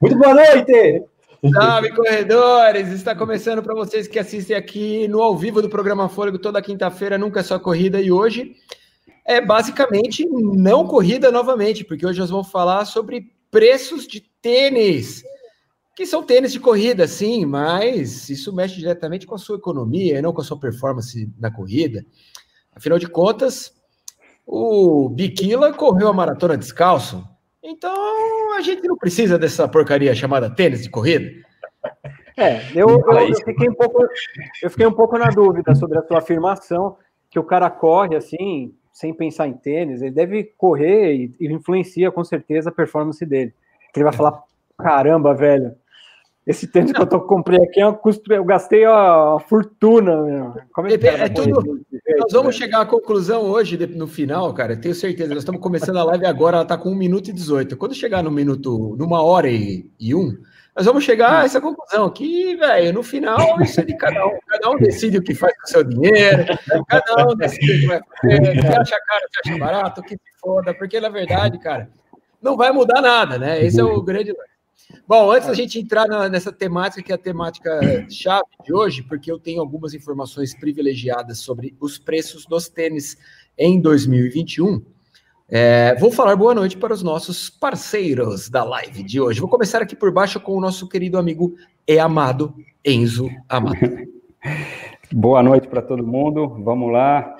Muito boa noite! Salve, corredores! Está começando para vocês que assistem aqui no ao vivo do programa Fôlego toda quinta-feira, nunca é só corrida, e hoje é basicamente não corrida novamente, porque hoje nós vamos falar sobre preços de tênis, que são tênis de corrida, sim, mas isso mexe diretamente com a sua economia e não com a sua performance na corrida. Afinal de contas, o Biquila correu a maratona descalço, então a gente não precisa dessa porcaria chamada tênis de corrida. É, eu, eu, eu, fiquei um pouco, eu fiquei um pouco na dúvida sobre a sua afirmação, que o cara corre assim, sem pensar em tênis, ele deve correr e, e influencia com certeza a performance dele. Que ele vai falar, caramba, velho, esse tênis que eu tô, comprei aqui é um custo, eu gastei a fortuna. Meu. Como é, que é, é tudo, nós vamos chegar à conclusão hoje, no final, cara, tenho certeza. Nós estamos começando a live agora, ela está com 1 minuto e 18. Quando chegar no minuto, numa hora e, e um, nós vamos chegar a essa conclusão que, velho, no final, isso é de cada um. Cada um decide o que faz com o seu dinheiro, cada um decide o que vai fazer, que acha caro, que acha barato, que se foda, porque na verdade, cara, não vai mudar nada, né? Esse é o grande. Bom, antes da gente entrar na, nessa temática, que é a temática chave de hoje, porque eu tenho algumas informações privilegiadas sobre os preços dos tênis em 2021, é, vou falar boa noite para os nossos parceiros da live de hoje. Vou começar aqui por baixo com o nosso querido amigo e amado Enzo Amado. Boa noite para todo mundo. Vamos lá.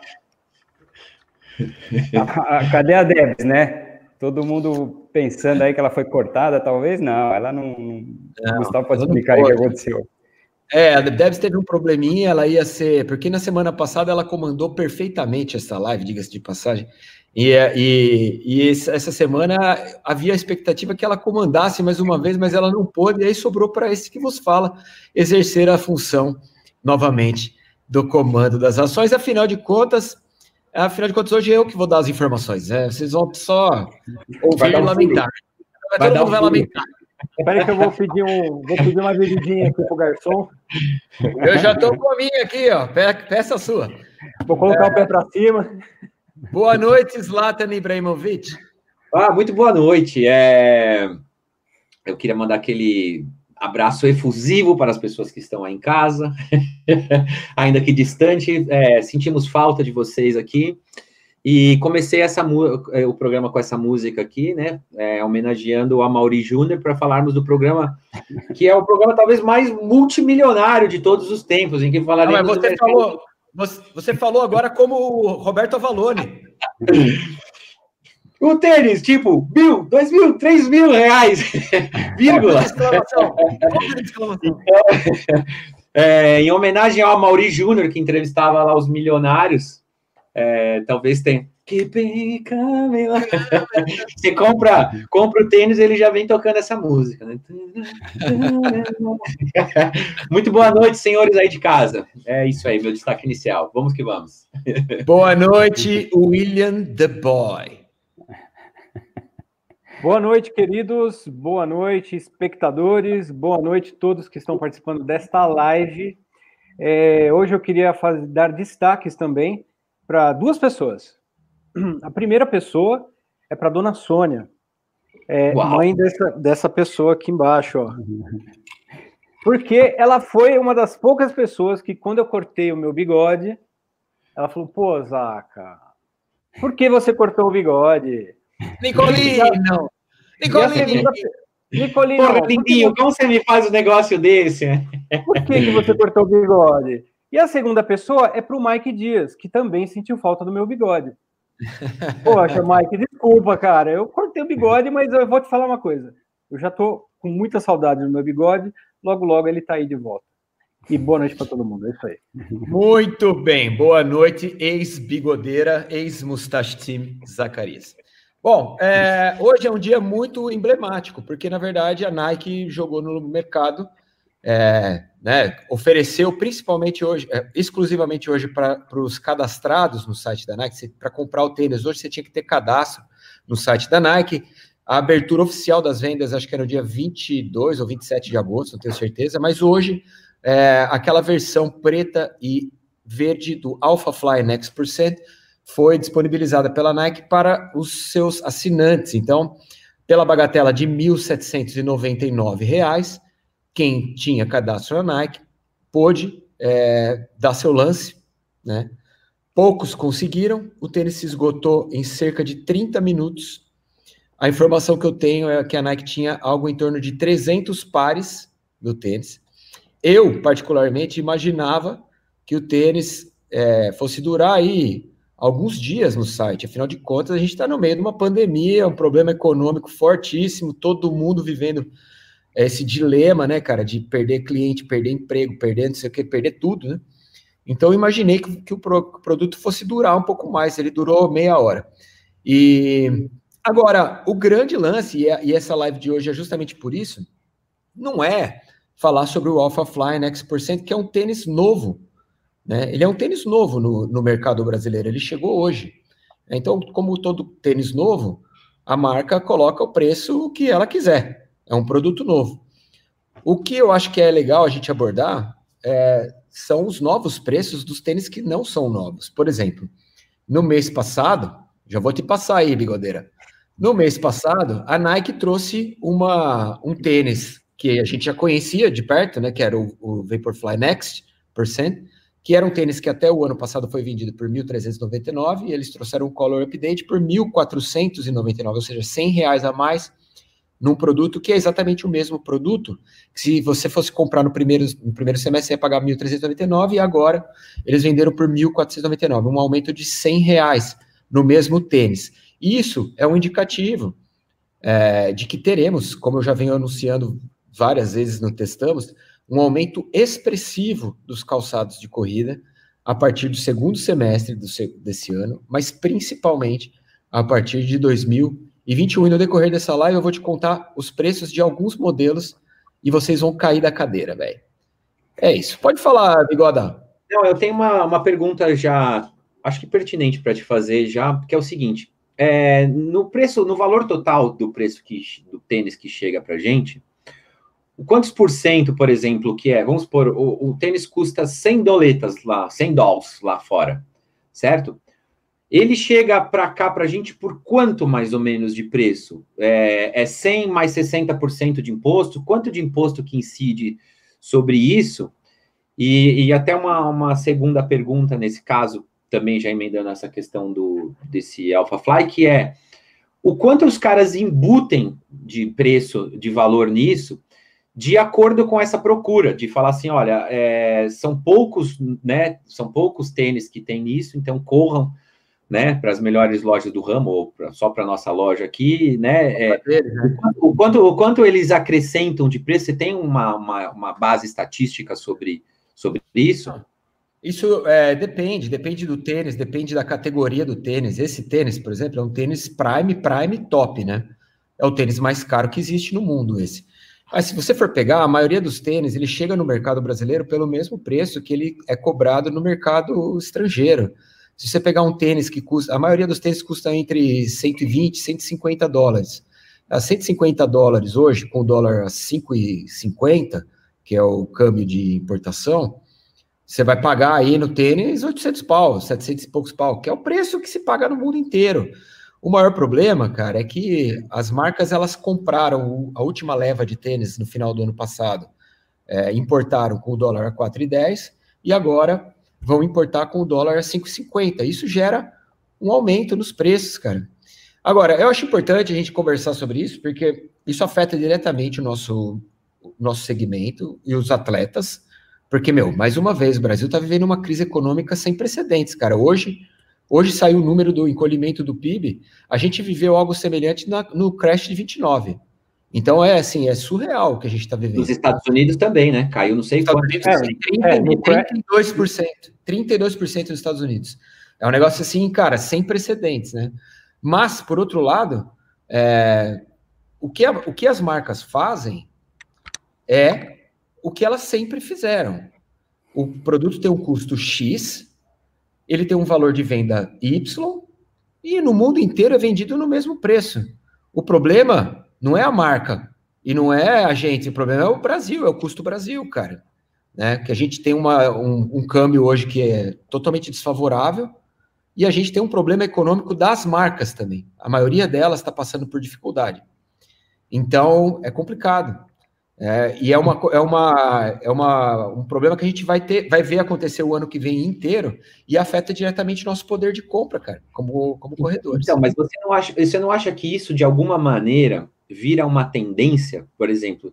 Cadê a Debs, né? Todo mundo pensando aí que ela foi cortada, talvez não, ela não. não o Gustavo pode explicar o que aconteceu. É, a Debs teve um probleminha, ela ia ser. Porque na semana passada ela comandou perfeitamente essa live, diga-se de passagem. E, e, e, essa semana havia a expectativa que ela comandasse mais uma vez, mas ela não pôde, e aí sobrou para esse que vos fala exercer a função novamente do comando das ações. Afinal de contas, Afinal de contas, hoje é eu que vou dar as informações. Né? Vocês vão só ouvir um lamentar. Vai todo mundo vai lamentar. Espera que eu vou pedir, um, vou pedir uma bebidinha aqui pro garçom. Eu já estou com a minha aqui, ó. Peça a sua. Vou colocar é... o pé para cima. Boa noite, Zlatan Ibrahimovic. Ah, muito boa noite. É... Eu queria mandar aquele abraço efusivo para as pessoas que estão aí em casa, ainda que distante. É, sentimos falta de vocês aqui. E comecei essa, é, o programa com essa música aqui, né? É, homenageando o Amaury Júnior para falarmos do programa que é o programa talvez mais multimilionário de todos os tempos, em que falaremos. Não, você, falou, você falou agora como o Roberto Avalone. O tênis, tipo, mil, dois mil, três mil reais, vírgula. Então, é, em homenagem ao Mauri Júnior, que entrevistava lá os milionários, é, talvez tenha. Você compra, compra o tênis, ele já vem tocando essa música. Né? Muito boa noite, senhores aí de casa. É isso aí, meu destaque inicial. Vamos que vamos. Boa noite, William the Boy. Boa noite, queridos. Boa noite, espectadores. Boa noite a todos que estão participando desta live. É, hoje eu queria fazer, dar destaques também para duas pessoas. A primeira pessoa é para Dona Sônia, é, mãe dessa, dessa pessoa aqui embaixo, ó. Porque ela foi uma das poucas pessoas que, quando eu cortei o meu bigode, ela falou: pô, Zaca, por que você cortou o bigode? Nicolino! Nicolino! Nicolino! Porra, Lindinho, como você me faz um negócio desse? Por que, que você cortou o bigode? E a segunda pessoa é para o Mike Dias, que também sentiu falta do meu bigode. Poxa, Mike, desculpa, cara. Eu cortei o bigode, mas eu vou te falar uma coisa. Eu já tô com muita saudade do meu bigode. Logo, logo ele tá aí de volta. E boa noite para todo mundo. É isso aí. Muito bem. Boa noite, ex-bigodeira, ex-mustache team Zacarias. Bom, é, hoje é um dia muito emblemático, porque na verdade a Nike jogou no mercado é, né, ofereceu principalmente hoje, é, exclusivamente hoje para os cadastrados no site da Nike. Para comprar o tênis hoje você tinha que ter cadastro no site da Nike. A abertura oficial das vendas, acho que era no dia 22 ou 27 de agosto, não tenho certeza, mas hoje é, aquela versão preta e verde do Alpha Fly Next Percent foi disponibilizada pela Nike para os seus assinantes. Então, pela bagatela de R$ 1.799, quem tinha cadastro na Nike pôde é, dar seu lance, né? Poucos conseguiram, o tênis se esgotou em cerca de 30 minutos. A informação que eu tenho é que a Nike tinha algo em torno de 300 pares do tênis. Eu, particularmente, imaginava que o tênis é, fosse durar aí alguns dias no site. Afinal de contas, a gente está no meio de uma pandemia, um problema econômico fortíssimo, todo mundo vivendo esse dilema, né, cara, de perder cliente, perder emprego, perder não sei o que, perder tudo, né? Então, eu imaginei que, que o pro, produto fosse durar um pouco mais, ele durou meia hora. E agora, o grande lance, e, e essa live de hoje é justamente por isso, não é falar sobre o Alpha Fly X%, que é um tênis novo, né? Ele é um tênis novo no, no mercado brasileiro, ele chegou hoje. Então, como todo tênis novo, a marca coloca o preço que ela quiser. É um produto novo. O que eu acho que é legal a gente abordar é, são os novos preços dos tênis que não são novos. Por exemplo, no mês passado, já vou te passar aí, bigodeira. No mês passado, a Nike trouxe uma, um tênis que a gente já conhecia de perto, né? Que era o, o Vaporfly Next Percent, que era um tênis que até o ano passado foi vendido por 1.399 e eles trouxeram o Color Update por 1.499, ou seja, 100 reais a mais num produto que é exatamente o mesmo produto. Se você fosse comprar no primeiro, no primeiro semestre, você ia pagar 1.399 e agora eles venderam por 1.499, um aumento de 100 reais no mesmo tênis. Isso é um indicativo é, de que teremos, como eu já venho anunciando várias vezes no Testamos, um aumento expressivo dos calçados de corrida a partir do segundo semestre do, desse ano, mas principalmente a partir de 2021. E no decorrer dessa live eu vou te contar os preços de alguns modelos e vocês vão cair da cadeira, velho. É isso. Pode falar, Bigoda. Não, eu tenho uma, uma pergunta já, acho que pertinente para te fazer já, que é o seguinte: é, no preço, no valor total do preço que, do tênis que chega para gente, quantos por cento, por exemplo, que é? Vamos supor, o, o tênis custa 100 doletas lá, 100 dólares lá fora, certo? Ele chega para cá para a gente por quanto mais ou menos de preço? É, é 100 mais 60% de imposto? Quanto de imposto que incide sobre isso? E, e até uma, uma segunda pergunta nesse caso, também já emendando essa questão do desse AlphaFly, que é o quanto os caras embutem de preço, de valor nisso, de acordo com essa procura, de falar assim, olha, é, são poucos, né, são poucos tênis que tem isso, então corram, né, para as melhores lojas do ramo, ou pra, só para nossa loja aqui, né, é, o, quanto, o quanto eles acrescentam de preço, você tem uma, uma, uma base estatística sobre, sobre isso? Isso é, depende, depende do tênis, depende da categoria do tênis. Esse tênis, por exemplo, é um tênis Prime, Prime Top, né? É o tênis mais caro que existe no mundo, esse. Mas se você for pegar, a maioria dos tênis, ele chega no mercado brasileiro pelo mesmo preço que ele é cobrado no mercado estrangeiro. Se você pegar um tênis que custa, a maioria dos tênis custa entre 120 e 150 dólares. A 150 dólares hoje, com o dólar a 5,50, que é o câmbio de importação, você vai pagar aí no tênis 800 pau, 700 e poucos pau, que é o preço que se paga no mundo inteiro. O maior problema, cara, é que as marcas elas compraram a última leva de tênis no final do ano passado, é, importaram com o dólar a 4,10 e agora vão importar com o dólar a 5,50. Isso gera um aumento nos preços, cara. Agora, eu acho importante a gente conversar sobre isso, porque isso afeta diretamente o nosso, o nosso segmento e os atletas, porque, meu, mais uma vez, o Brasil está vivendo uma crise econômica sem precedentes, cara. Hoje, Hoje saiu o número do encolhimento do PIB, a gente viveu algo semelhante na, no crash de 29. Então é assim, é surreal o que a gente está vivendo. Nos Estados Unidos também, né? Caiu não sei quanto. Unidos, é, 30, é, 32%. 32% nos Estados Unidos. É um negócio assim, cara, sem precedentes, né? Mas, por outro lado, é, o, que a, o que as marcas fazem é o que elas sempre fizeram. O produto tem um custo X, ele tem um valor de venda Y, e no mundo inteiro é vendido no mesmo preço. O problema não é a marca e não é a gente, o problema é o Brasil, é o custo Brasil, cara. Né? Que a gente tem uma, um, um câmbio hoje que é totalmente desfavorável e a gente tem um problema econômico das marcas também. A maioria delas está passando por dificuldade. Então, é complicado. É, e é, uma, é, uma, é uma, um problema que a gente vai ter, vai ver acontecer o ano que vem inteiro e afeta diretamente nosso poder de compra, cara, como, como corredores. Então, mas você não, acha, você não acha que isso, de alguma maneira, vira uma tendência? Por exemplo,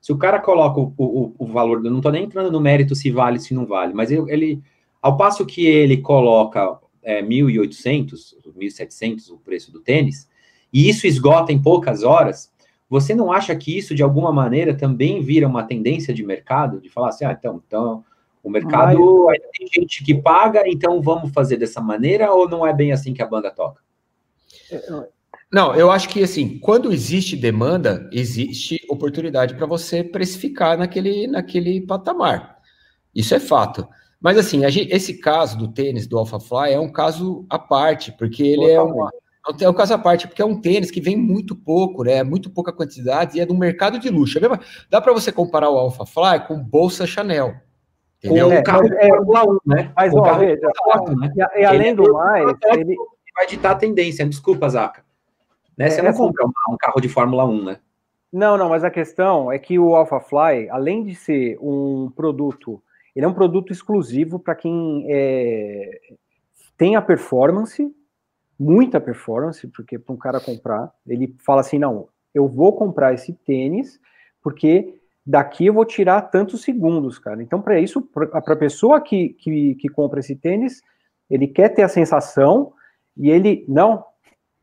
se o cara coloca o, o, o valor, não estou nem entrando no mérito se vale, se não vale, mas ele ao passo que ele coloca é, 1.800, 1.700 o preço do tênis, e isso esgota em poucas horas, você não acha que isso, de alguma maneira, também vira uma tendência de mercado? De falar assim, ah, então, então o mercado tem gente que paga, então vamos fazer dessa maneira, ou não é bem assim que a banda toca? Não, eu acho que assim, quando existe demanda, existe oportunidade para você precificar naquele, naquele patamar. Isso é fato. Mas assim, gente, esse caso do tênis do AlphaFly é um caso à parte, porque ele é uma, é um caso à parte, porque é um tênis que vem muito pouco, né? Muito pouca quantidade e é do mercado de luxo. É dá para você comparar o Alpha Fly com bolsa Chanel. Entendeu? É, carro é, Fórmula 1, né? Mas, ó, veja, né? e, e, além do mais, ele vai ditar a tendência. Desculpa, Zaca. Né? Você é, não compra um carro de Fórmula 1, né? Não, não, mas a questão é que o Alpha Fly, além de ser um produto, ele é um produto exclusivo para quem é, tem a performance muita performance, porque para um cara comprar, ele fala assim: não, eu vou comprar esse tênis porque daqui eu vou tirar tantos segundos, cara. Então, para isso, para a pessoa que, que, que, compra esse tênis, ele quer ter a sensação e ele. Não.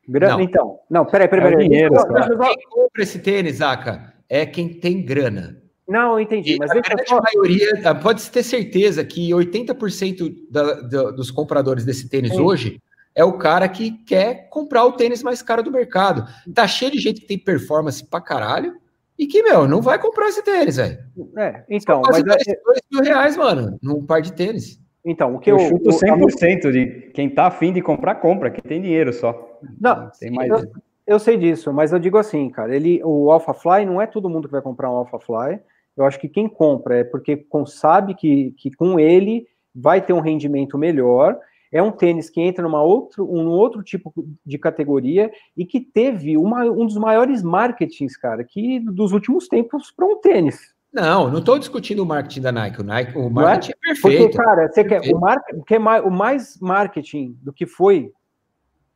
Grana, não. Então, não, peraí, peraí, peraí. É dinheiro, quem compra esse tênis, Aka, é quem tem grana. Não, eu entendi. E mas a grande só... maioria, pode ter certeza que 80% da, da, dos compradores desse tênis Sim. hoje é o cara que quer comprar o tênis mais caro do mercado. Tá cheio de gente que tem performance pra caralho e que, meu, não vai comprar esse tênis, velho. É, então. Mas dois, é... dois mil reais, mano, num par de tênis. Então, o que eu, eu chuto 100% de quem tá afim de comprar, compra, que tem dinheiro só. Não, tem mais. Eu, eu, sei disso, mas eu digo assim, cara, ele, o Alpha Fly não é todo mundo que vai comprar um Alpha Fly. Eu acho que quem compra é porque sabe que, que com ele vai ter um rendimento melhor é um tênis que entra numa outro, um outro tipo de categoria e que teve uma, um dos maiores marketings, cara, que dos últimos tempos para um tênis. Não, não estou discutindo o marketing da Nike. O, Nike, o é? marketing é? é? perfeito. Porque, cara, você quer o, mar, quer mais, o mais marketing do que foi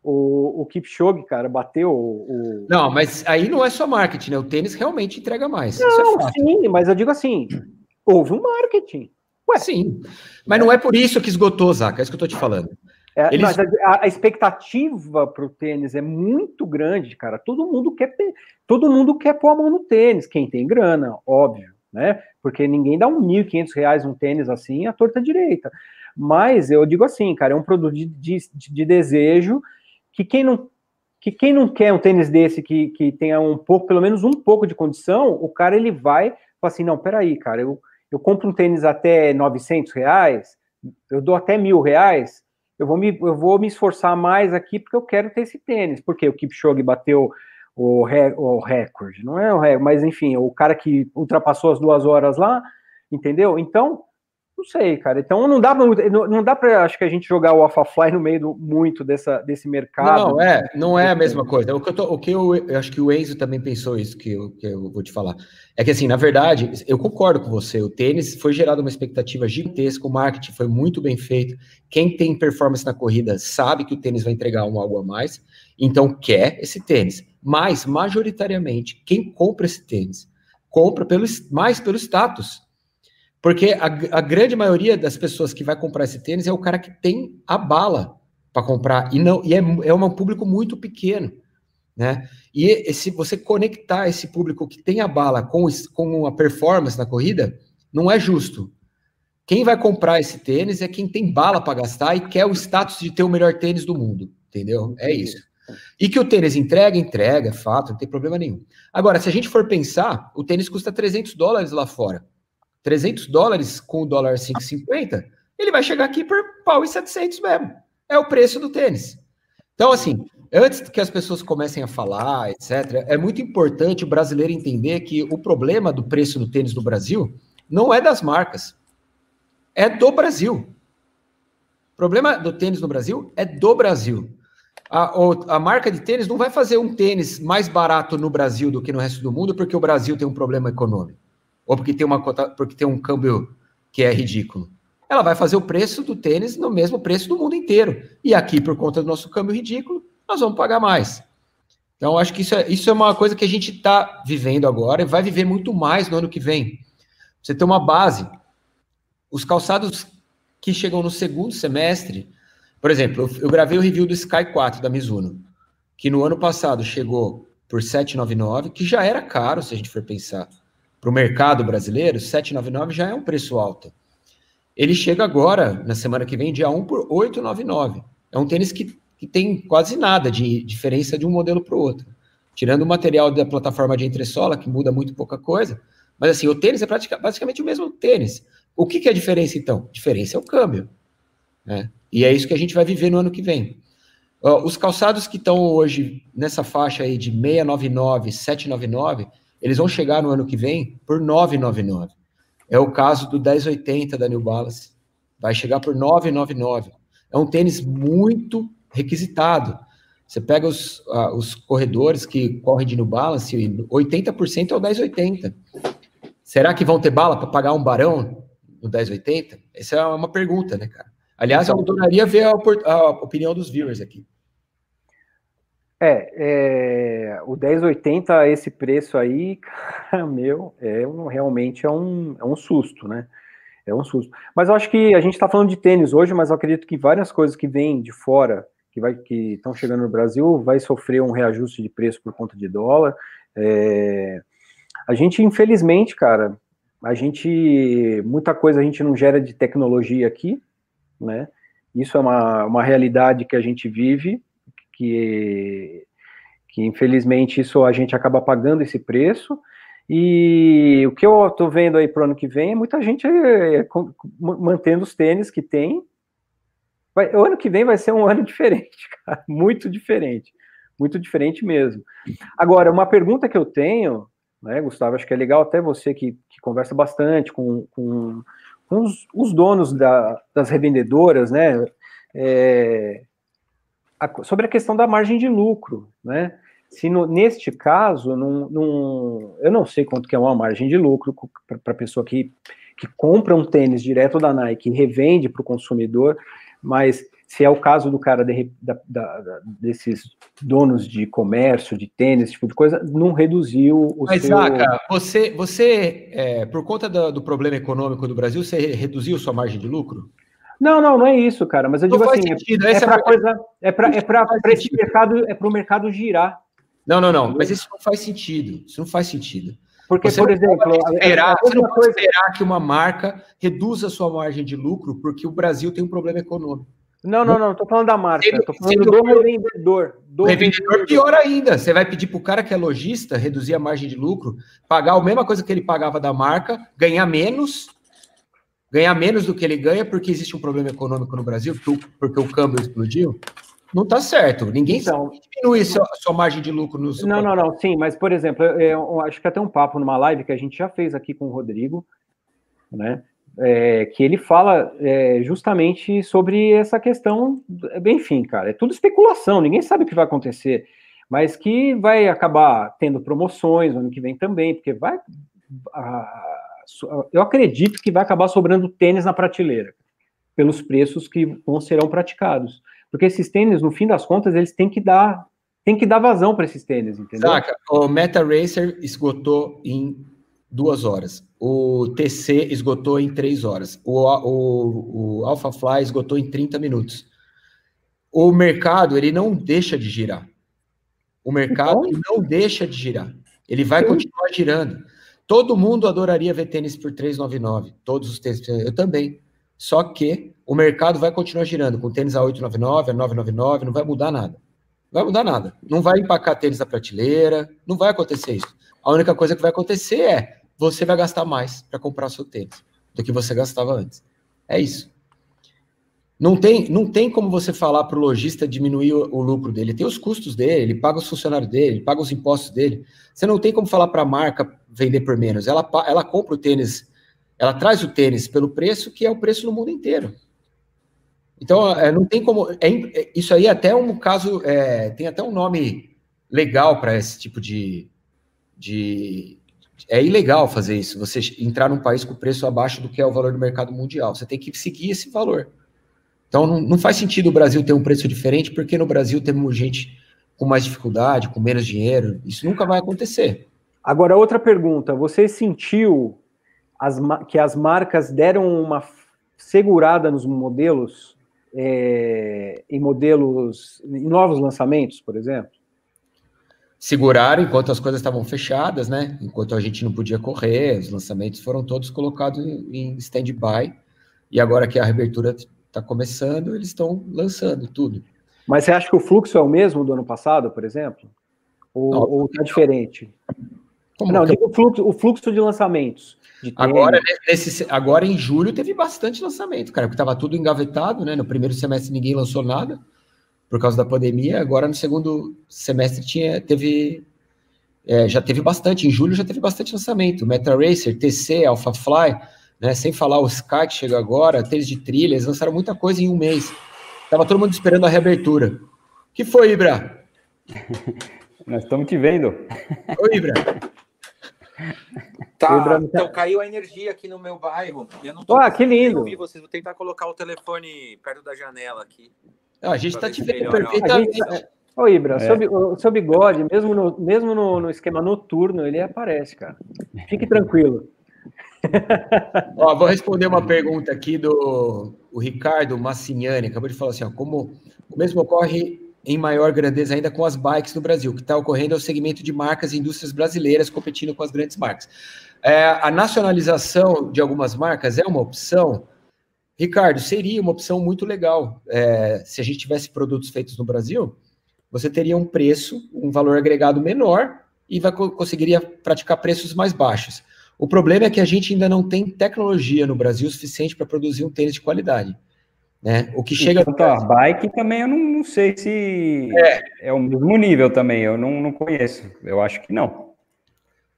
o, o Kipchoge, cara, bateu o, Não, mas aí não é só marketing, né? O tênis realmente entrega mais. Não, é sim, mas eu digo assim, houve um marketing. Ué, sim. Mas não é por isso que esgotou, Zaca. É isso que eu tô te falando. É, Eles... a, a, expectativa para o tênis é muito grande, cara. Todo mundo quer todo mundo quer pôr a mão no tênis, quem tem grana, óbvio, né? Porque ninguém dá um R$ 1.500 um tênis assim à torta direita. Mas eu digo assim, cara, é um produto de, de, de desejo que quem não que quem não quer um tênis desse que, que tenha um pouco, pelo menos um pouco de condição, o cara ele vai fala assim, não, peraí, cara, eu eu compro um tênis até 900 reais, eu dou até mil reais, eu vou, me, eu vou me esforçar mais aqui porque eu quero ter esse tênis, porque o Kipchoge bateu o, re, o recorde, não é o recorde, mas enfim, o cara que ultrapassou as duas horas lá, entendeu? Então, não sei, cara. Então não dá para não dá para acho que a gente jogar o Fly no meio do, muito dessa, desse mercado. Não é, não é a mesma coisa. O que eu, tô, o que eu, eu acho que o Enzo também pensou isso que eu, que eu vou te falar. É que assim, na verdade, eu concordo com você. O tênis foi gerado uma expectativa gigantesca, o marketing foi muito bem feito. Quem tem performance na corrida sabe que o tênis vai entregar um algo a mais, então quer esse tênis. Mas majoritariamente, quem compra esse tênis compra pelo, mais pelo status porque a, a, grande maioria das pessoas que vai comprar esse tênis é o cara que tem a bala para comprar. E não e é, é um público muito pequeno. Né? E, se você conectar esse público que tem a bala com, com a performance na corrida, não é justo. Quem vai comprar esse tênis é quem tem bala para gastar e quer o status de ter o melhor tênis do mundo. Entendeu? É isso. E que o tênis entrega, entrega, fato, não tem problema nenhum. Agora, se a gente for pensar, o tênis custa 300 dólares lá fora. 300 dólares com o dólar 5,50, ele vai chegar aqui por pau e 700 mesmo. É o preço do tênis. Então, assim, antes que as pessoas comecem a falar, etc., é muito importante o brasileiro entender que o problema do preço do tênis no Brasil não é das marcas, é do Brasil. O problema do tênis no Brasil é do Brasil. A, a, marca de tênis não vai fazer um tênis mais barato no Brasil do que no resto do mundo porque o Brasil tem um problema econômico ou porque tem uma porque tem um câmbio que é ridículo. Ela vai fazer o preço do tênis no mesmo preço do mundo inteiro. E aqui, por conta do nosso câmbio ridículo, nós vamos pagar mais. Então, acho que isso é, isso é uma coisa que a gente está vivendo agora e vai viver muito mais no ano que vem. Você tem uma base. Os calçados que chegam no segundo semestre, por exemplo, eu, eu gravei o review do Sky 4 da Mizuno, que no ano passado chegou por 799, que já era caro, se a gente for pensar para o mercado brasileiro, 799 já é um preço alto. Ele chega agora, na semana que vem, dia 1 por 899. É um tênis que, que tem quase nada de diferença de um modelo para o outro. Tirando o material da plataforma de entressola, que muda muito pouca coisa. Mas assim, o tênis é basicamente o mesmo tênis. O que, que é a diferença, então? A diferença é o câmbio. Né? E é isso que a gente vai viver no ano que vem. Os calçados que estão hoje nessa faixa aí de 699, 799, eles vão chegar no ano que vem por 999. É o caso do 1080 da New Balance. Vai chegar por 999. É um tênis muito requisitado. Você pega os, uh, os corredores que correm de New Balance, 80% é o 1080. Será que vão ter bala para pagar um barão no 1080? Essa é uma pergunta, né, cara? Aliás, eu adoraria ver a, a opinião dos viewers aqui. É, é, o 1080, esse preço aí, cara, meu, é um, realmente é um, é um susto, né? É um susto. Mas eu acho que a gente está falando de tênis hoje, mas eu acredito que várias coisas que vêm de fora, que vai que estão chegando no Brasil, vai sofrer um reajuste de preço por conta de dólar. É, a gente, infelizmente, cara, a gente muita coisa a gente não gera de tecnologia aqui, né? Isso é uma, uma realidade que a gente vive que, que infelizmente isso a gente acaba pagando esse preço. E o que eu estou vendo aí para o ano que vem é muita gente é, é, mantendo os tênis que tem. Vai, o ano que vem vai ser um ano diferente, cara, muito diferente, muito diferente mesmo. Agora, uma pergunta que eu tenho, né, Gustavo, acho que é legal até você que, que conversa bastante com, com, com os, os, donos da, das revendedoras, né? É, a, sobre a questão da margem de lucro, né? Se no, neste caso, num, num, eu não sei quanto que é uma margem de lucro para a pessoa que, que compra um tênis direto da Nike e revende para o consumidor, mas se é o caso do cara de, da, da, desses donos de comércio, de tênis, tipo de coisa, não reduziu o Mas, seu... Zaca, você, você é, por conta do, do, problema econômico do Brasil, você reduziu sua margem de lucro? Não, não, não é isso, cara. Mas eu digo assim, sentido. é, é para coisa, é para é para esse mercado, é para o mercado girar. Não, não, não. Mas isso não faz sentido. Isso não faz sentido. Porque, você por exemplo, esperar, você não pode esperar que uma marca reduza a sua margem de lucro porque o Brasil tem um problema econômico. Não, não, não, estou falando da marca, estou falando do revendedor. Do revendedor, pior ainda. Você vai pedir para o cara que é lojista reduzir a margem de lucro, pagar a mesma coisa que ele pagava da marca, ganhar menos ganhar menos do que ele ganha porque existe um problema econômico no Brasil, porque o, porque o câmbio explodiu, não está certo. Ninguém então, diminui a sua margem de lucro nos. Não, não, não, sim, mas, por exemplo, eu, eu, acho que até um papo numa live que a gente já fez aqui com o Rodrigo, né? É, que ele fala é, justamente sobre essa questão, enfim, cara, é tudo especulação, ninguém sabe o que vai acontecer, mas que vai acabar tendo promoções no ano que vem também, porque vai. A, eu acredito que vai acabar sobrando tênis na prateleira, pelos preços que vão serão praticados. Porque esses tênis, no fim das contas, eles têm que dar, têm que dar vazão para esses tênis, entendeu? Saca, o Meta Racer esgotou em duas horas. O TC esgotou em três horas. O, o, o Alpha Fly esgotou em 30 minutos. O mercado, ele não deixa de girar. O mercado então, não deixa de girar. Ele vai continuar girando. Todo mundo adoraria ver tênis por 399, todos os tênis, eu também. Só que o mercado vai continuar girando com tênis a 899, a 999, não vai mudar nada. Não vai mudar nada. Não vai empacar tênis na prateleira, não vai acontecer isso. A única coisa que vai acontecer é você vai gastar mais para comprar seu tênis do que você gastava antes. É isso. Não tem, não tem como você falar para o lojista diminuir o, o, lucro dele. Tem os custos dele, ele paga os funcionários dele, ele paga os impostos dele. Você não tem como falar para a marca vender por menos. Ela, ela compra o tênis, ela traz o tênis pelo preço que é o preço no mundo inteiro. Então, é, não tem como. É, é, isso aí é até um caso. É, tem até um nome legal para esse tipo de, de. É ilegal fazer isso. Você entrar num país com preço abaixo do que é o valor do mercado mundial. Você tem que seguir esse valor. Então, não, não faz sentido o Brasil ter um preço diferente, porque no Brasil temos gente com mais dificuldade, com menos dinheiro. Isso nunca vai acontecer. Agora, outra pergunta. Você sentiu as, que as marcas deram uma segurada nos modelos, é, em modelos, em novos lançamentos, por exemplo? Seguraram enquanto as coisas estavam fechadas, né? Enquanto a gente não podia correr, os lançamentos foram todos colocados em stand-by. E agora que a reabertura está começando, eles estão lançando tudo. Mas você acha que o fluxo é o mesmo do ano passado, por exemplo? Ou está diferente? Como não, digo o fluxo, o fluxo de lançamentos. De agora, nesse, agora, em julho, teve bastante lançamento, cara, porque estava tudo engavetado, né? No primeiro semestre ninguém lançou nada por causa da pandemia. Agora, no segundo semestre, tinha, teve. É, já teve bastante. Em julho já teve bastante lançamento. Meta Racer, TC, AlphaFly né? Sem falar o Sky que chega agora, tênis de trilha, eles lançaram muita coisa em um mês. Tava todo mundo esperando a reabertura. que foi, Ibra? Nós estamos te vendo. Oi, Ibra. Tá, Ibra, então caiu a energia aqui no meu bairro. Eu não tô ah, que lindo. Ouvir vocês. Vou tentar colocar o telefone perto da janela aqui. Ah, a gente está te vendo perfeitamente. Ô, Ibra, é. seu, seu bigode, mesmo, no, mesmo no, no esquema noturno, ele aparece, cara. Fique tranquilo. Ó, vou responder uma pergunta aqui do o Ricardo Massignani, acabou de falar assim, ó, como o mesmo ocorre em maior grandeza ainda com as bikes no Brasil, que está ocorrendo é o segmento de marcas e indústrias brasileiras competindo com as grandes marcas. É, a nacionalização de algumas marcas é uma opção? Ricardo, seria uma opção muito legal. É, se a gente tivesse produtos feitos no Brasil, você teria um preço, um valor agregado menor e vai, conseguiria praticar preços mais baixos. O problema é que a gente ainda não tem tecnologia no Brasil suficiente para produzir um tênis de qualidade. Né? O que chega. Quanto a bike também, eu não, não sei se é. é o mesmo nível também, eu não, não conheço. Eu acho que não.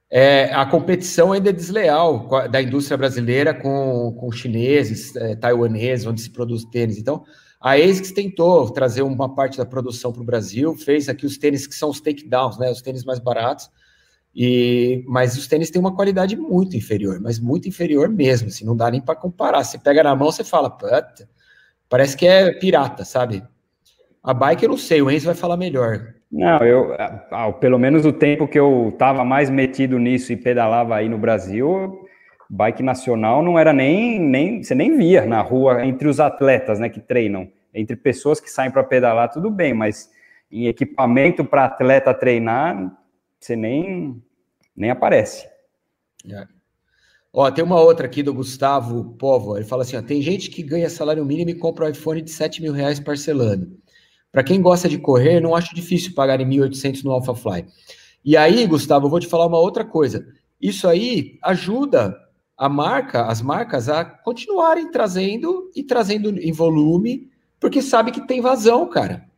É, a competição ainda é desleal da indústria brasileira com, com chineses, é, taiwaneses, onde se produz tênis. Então, a ASICS tentou trazer uma parte da produção para o Brasil, fez aqui os tênis que são os takedowns, né, os tênis mais baratos, e, mas os tênis têm uma qualidade muito inferior, mas muito inferior mesmo, assim, não dá nem para comparar. Você pega na mão, você fala, puta, parece que é pirata, sabe? A bike eu não sei, o Enzo vai falar melhor. Não, eu, pelo menos o tempo que eu estava mais metido nisso e pedalava aí no Brasil, bike nacional não era nem, nem você nem via na rua entre os atletas, né, que treinam, entre pessoas que saem para pedalar, tudo bem, mas em equipamento para atleta treinar, você nem, nem aparece. É. Ó, tem uma outra aqui do Gustavo Povo. Ele fala assim: ó, tem gente que ganha salário mínimo e compra um iPhone de 7 mil reais parcelando. Para quem gosta de correr, não acho difícil pagar em 1.800 no AlphaFly. E aí, Gustavo, eu vou te falar uma outra coisa. Isso aí ajuda a marca, as marcas, a continuarem trazendo e trazendo em volume, porque sabe que tem vazão, cara.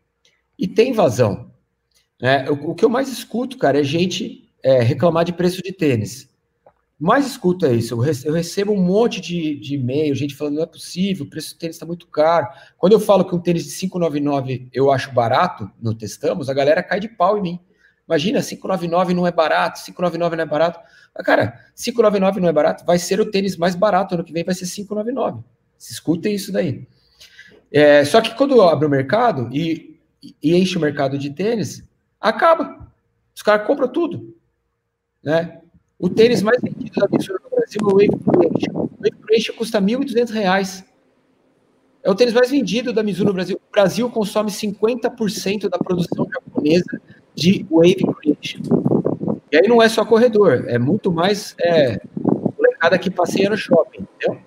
E tem vazão. É, o, o, que eu mais escuto, cara, é gente é, reclamar de preço de tênis. Mais escuto é isso. Eu recebo um monte de, de e-mail, gente falando não é possível, o preço do tênis está muito caro. Quando eu falo que um tênis de 599 eu acho barato, no testamos, a galera cai de pau em mim. Imagina, 599 não é barato, 599 não é barato. Mas, cara, 599 não é barato, vai ser o tênis mais barato ano que vem, vai ser 599. Escutem isso daí. É, só que quando eu abro o mercado e, e enche o mercado de tênis, acaba. Os caras compram tudo. Né? O tênis mais vendido da Missura no Brasil é o Wave Creation. O Wave Creation custa R$ 1.200. É o tênis mais vendido da Mizuno no Brasil. O Brasil consome 50% da produção japonesa de Wave Creation. E aí não é só corredor, é muito mais é, molecada que passeia no shopping, entendeu?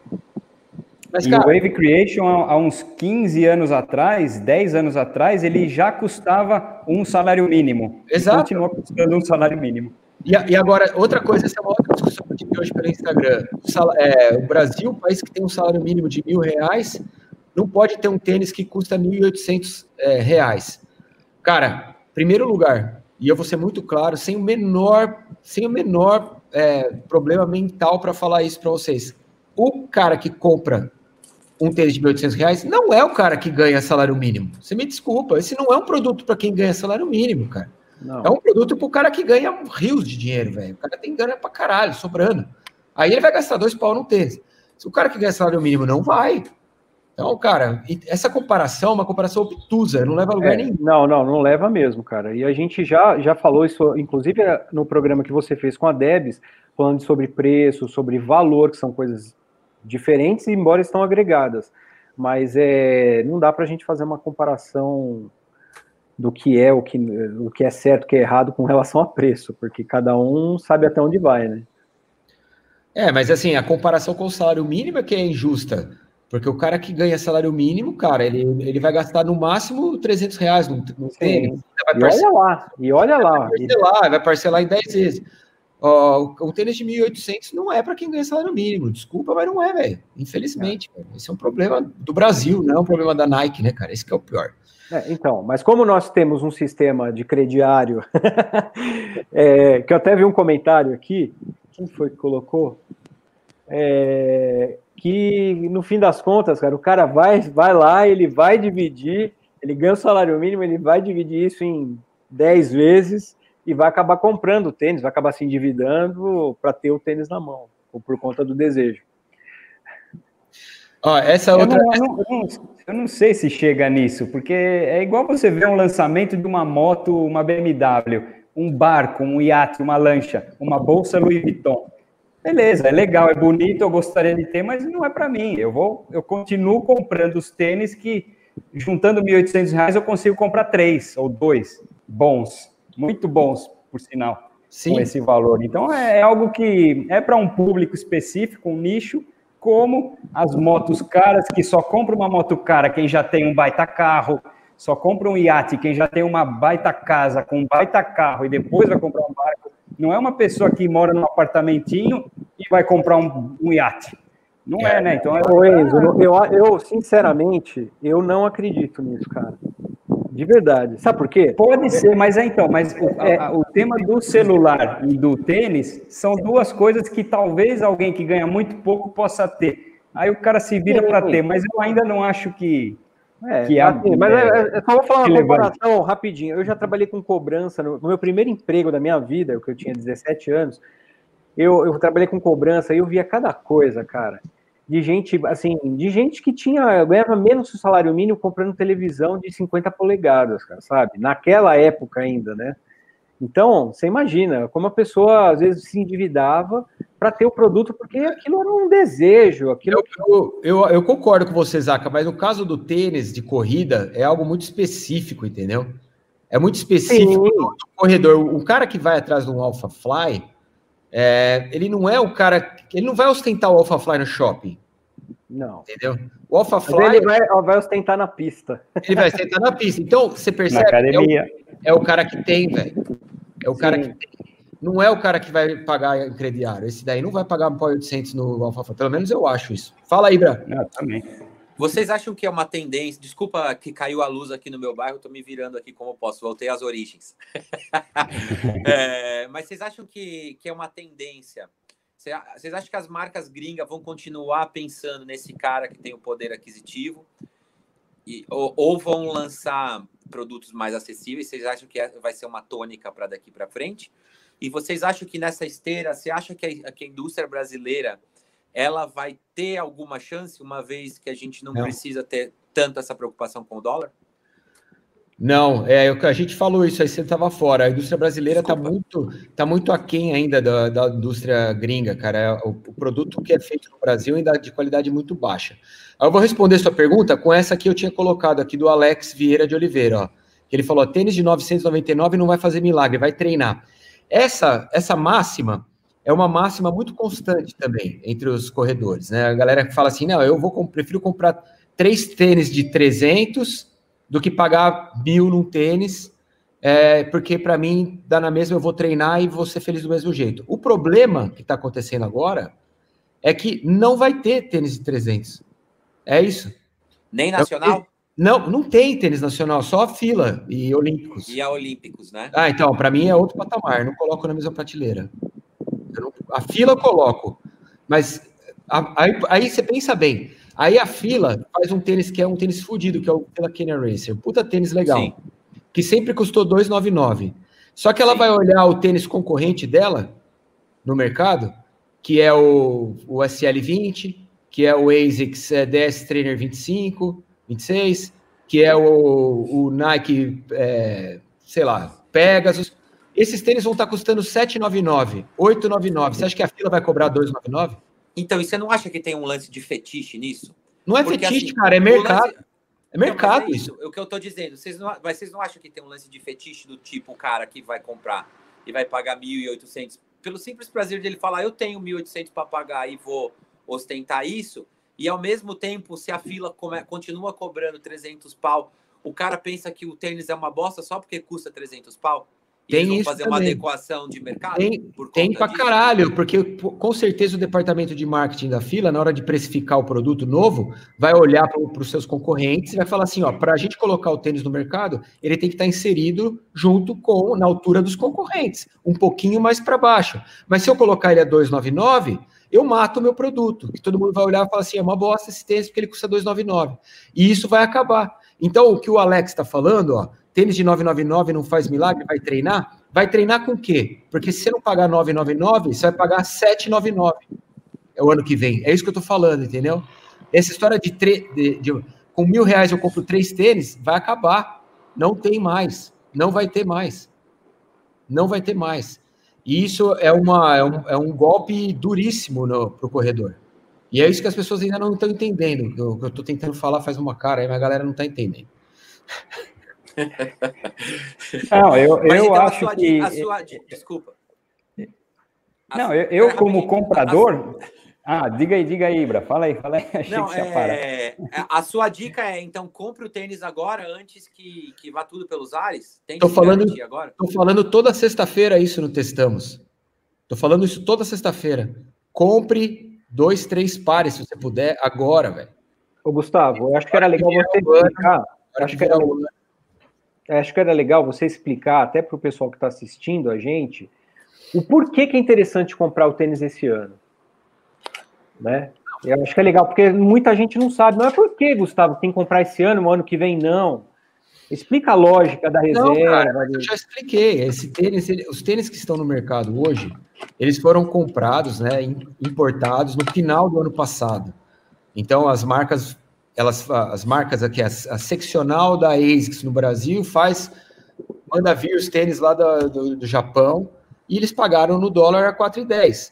Mas, cara, o Wave Creation, há uns 15 anos atrás, 10 anos atrás, ele já custava um salário mínimo. Exato. continua custando um salário mínimo. E, e, agora, outra coisa, essa é uma outra discussão que eu tive hoje pelo Instagram. O, sal, é, o Brasil, país que tem um salário mínimo de mil reais, não pode ter um tênis que custa 1.800 é, reais. Cara, primeiro lugar, e eu vou ser muito claro, sem o menor, sem o menor é, problema mental para falar isso para vocês. O cara que compra um tênis de 1.800 reais não é o cara que ganha salário mínimo. Você me desculpa, esse não é um produto para quem ganha salário mínimo, cara. Não. É um produto para o cara que ganha rios de dinheiro, velho. O cara tem grana para caralho, sobrando. Aí ele vai gastar dois pau no tênis. Se o cara que ganha salário mínimo não vai. Então, cara, essa comparação é uma comparação obtusa, não leva a lugar é, nenhum. Não, não, não leva mesmo, cara. E a gente já, já falou isso, inclusive no programa que você fez com a Debs, falando sobre preço, sobre valor, que são coisas diferentes, embora estão agregadas. Mas é, não dá para a gente fazer uma comparação do que é o que, o que é certo, o que é errado com relação a preço, porque cada um sabe até onde vai, né? É, mas assim, a comparação com o salário mínimo é que é injusta, porque o cara que ganha salário mínimo, cara, ele, ele vai gastar no máximo 300 reais no, no tênis. E olha lá, e olha lá. Vai parcelar, vai parcelar em 10 vezes. O tênis de 1.800 não é para quem ganha salário mínimo. Desculpa, mas não é, velho. Infelizmente. É. Esse é um problema do Brasil, não é um problema da Nike, né, cara? Esse que é o pior. É, então, mas como nós temos um sistema de crediário, é, que eu até vi um comentário aqui, quem foi que colocou? É, que no fim das contas, cara, o cara vai, vai lá, ele vai dividir, ele ganha o salário mínimo, ele vai dividir isso em 10 vezes e vai acabar comprando o tênis, vai acabar se endividando para ter o tênis na mão, ou por conta do desejo. Ó, essa eu outra. Não, eu, não, eu, não, sei se chega nisso, porque é igual você ver um lançamento de uma moto, uma BMW, um barco, um iate, uma lancha, uma bolsa Louis Vuitton. Beleza, é legal, é bonito, eu gostaria de ter, mas não é para mim. Eu vou, eu continuo comprando os tênis que, juntando R$ 1.800, eu consigo comprar três ou dois bons muito bons, por sinal, Sim. com esse valor. Então é, é algo que é para um público específico, um nicho, como as motos caras, que só compra uma moto cara quem já tem um baita carro, só compra um iate quem já tem uma baita casa com um baita carro e depois vai comprar um barco. Não é uma pessoa que mora num apartamentinho e vai comprar um, um iate. Não é, né? Então é... Ô, Enzo, eu, eu, sinceramente, eu não acredito nisso, cara. De verdade. Sabe por quê? Pode ser, mas é então, mas o, é, o tema do celular e do tênis são duas coisas que talvez alguém que ganha muito pouco possa ter. Aí o cara se vira para ter, mas eu ainda não acho que. É, que é, assim, mas é, é, é só vou falar uma comparação rapidinho. Eu já trabalhei com cobrança no, no, meu primeiro emprego da minha vida, que eu tinha 17 anos. Eu, eu trabalhei com cobrança e eu via cada coisa, cara de gente, assim, de gente que tinha, ganhava menos o salário mínimo comprando televisão de 50 polegadas, cara, sabe? Naquela época ainda, né? Então, você imagina como a pessoa às vezes se endividava para ter o produto, porque aquilo era um desejo. Aquilo... Eu, eu, eu, concordo com você, Zaca, mas no caso do tênis de corrida, é algo muito específico, entendeu? É muito específico do, corredor. O cara que vai atrás de um Alpha Fly, é, ele não é o cara. Ele não vai ostentar o Alpha Fly no shopping. Não. Entendeu? O Alpha Fly. Mas ele vai, vai, ostentar na pista. Ele vai ostentar na pista. Então, você percebe. Na academia. É, o, é o cara que tem, velho. É o Sim. cara que tem. Não é o cara que vai pagar crediário. Esse daí não vai pagar um 800 no Alpha Fly. Pelo menos eu acho isso. Fala aí, Bra. Eu também. Vocês acham que é uma tendência? Desculpa que caiu a luz aqui no meu bairro, estou me virando aqui como posso, voltei às origens. é, mas vocês acham que, que é uma tendência? Vocês acham que as marcas gringas vão continuar pensando nesse cara que tem o poder aquisitivo? E, ou, ou vão lançar produtos mais acessíveis? Vocês acham que é, vai ser uma tônica para daqui para frente? E vocês acham que nessa esteira, você acha que a, que a indústria brasileira ela vai ter alguma chance, uma vez que a gente não, não. precisa ter tanto essa preocupação com o dólar? Não, é a gente falou isso aí, você estava fora. A indústria brasileira está muito, tá muito aquém ainda da, da indústria gringa, cara. É o, o, produto que é feito no Brasil ainda é de qualidade muito baixa. Eu vou responder sua pergunta com essa que eu tinha colocado aqui do Alex Vieira de Oliveira, ó. Que ele falou: tênis de 999 não vai fazer milagre, vai treinar. Essa, essa máxima é uma máxima muito constante também entre os corredores, né? A galera que fala assim, não, eu vou prefiro comprar três tênis de 300 do que pagar mil num tênis é, porque para mim dá na mesma, eu vou treinar e vou ser feliz do mesmo jeito. O problema que está acontecendo agora é que não vai ter tênis de 300. É isso. Nem nacional? Não, não tem tênis nacional, só a fila e olímpicos. E a olímpicos, né? Ah, então, para mim é outro patamar, não coloco na mesma prateleira. Não, a fila eu coloco, mas a, aí, aí, você pensa bem. Aí a fila faz um tênis que é um tênis fudido, que é o Fila Canyon Racer. Puta tênis legal. Sim. Que sempre custou 2,99. Só que ela Sim. vai olhar o tênis concorrente dela no mercado, que é o, o SL20, que é o ASICS DS Trainer 25, 26, que é o, o Nike, é, sei lá, Pegasus. Esses tênis vão estar custando 7,99, 8,99. Você acha que a fila vai cobrar 2,99? Então, e você não acha que tem um lance de fetiche nisso? Não é Porque, fetiche, assim, cara, é mercado. Lance... É mercado não, é isso. O que eu tô dizendo, vocês não, mas vocês não acham que tem um lance de fetiche do tipo o cara que vai comprar e vai pagar 1.800 pelo simples prazer de ele falar, eu tenho 1.800 para pagar e vou ostentar isso? e ao mesmo tempo, se a fila come, continua cobrando 300 pau, o cara pensa que o tênis é uma bosta só porque custa 300 pau? E tem isso fazer também. uma adequação de mercado? Tem, tem pra disso? caralho, porque com certeza o departamento de marketing da fila, na hora de precificar o produto novo, vai olhar para os seus concorrentes e vai falar assim: ó, para a gente colocar o tênis no mercado, ele tem que estar tá inserido junto com, na altura dos concorrentes, um pouquinho mais para baixo. Mas se eu colocar ele a 299, eu mato o meu produto. E todo mundo vai olhar e falar assim: é uma bosta esse tênis porque ele custa 299. E isso vai acabar. Então, o que o Alex está falando, ó, tênis de 999 não faz milagre, vai treinar? Vai treinar com o quê? Porque se você não pagar 999, você vai pagar 799 é o ano que vem. É isso que eu estou falando, entendeu? Essa história de, de, de, com mil reais eu compro três tênis, vai acabar. Não tem mais. Não vai ter mais. Não vai ter mais. E isso é, uma, é, um, é um golpe duríssimo para o corredor. E é isso que as pessoas ainda não estão entendendo. Que eu estou tentando falar faz uma cara aí, a galera não está entendendo. Não, eu, eu então, acho sua, que. Sua, desculpa. Não, eu, eu como comprador. Ah, diga aí, diga aí, Ibra. Fala aí, fala aí. Achei Não, é... é... A sua dica é, então, compre o tênis agora, antes que, que vá tudo pelos ares? Tem tô falando, agora? Tô falando toda sexta-feira isso no Testamos. Tô falando isso toda sexta-feira. Compre dois, três pares, se você puder, agora, velho. Ô, Gustavo, eu acho que era legal você explicar. Acho que era, acho que era legal você explicar, até para o pessoal que está assistindo a gente, o porquê que é interessante comprar o tênis esse ano né? Eu acho que é legal, porque muita gente não sabe. Não é por que, Gustavo, tem que comprar esse ano, no ano que vem, não. Explica a lógica da reserva. Não, cara, eu já expliquei. Esse tênis, os tênis que estão no mercado hoje, eles foram comprados, né, importados no final do ano passado. Então, as marcas, elas, as marcas aqui, a, a seccional da ASICS no Brasil faz, manda vir os tênis lá do, do, do Japão e eles pagaram no dólar a 4,10.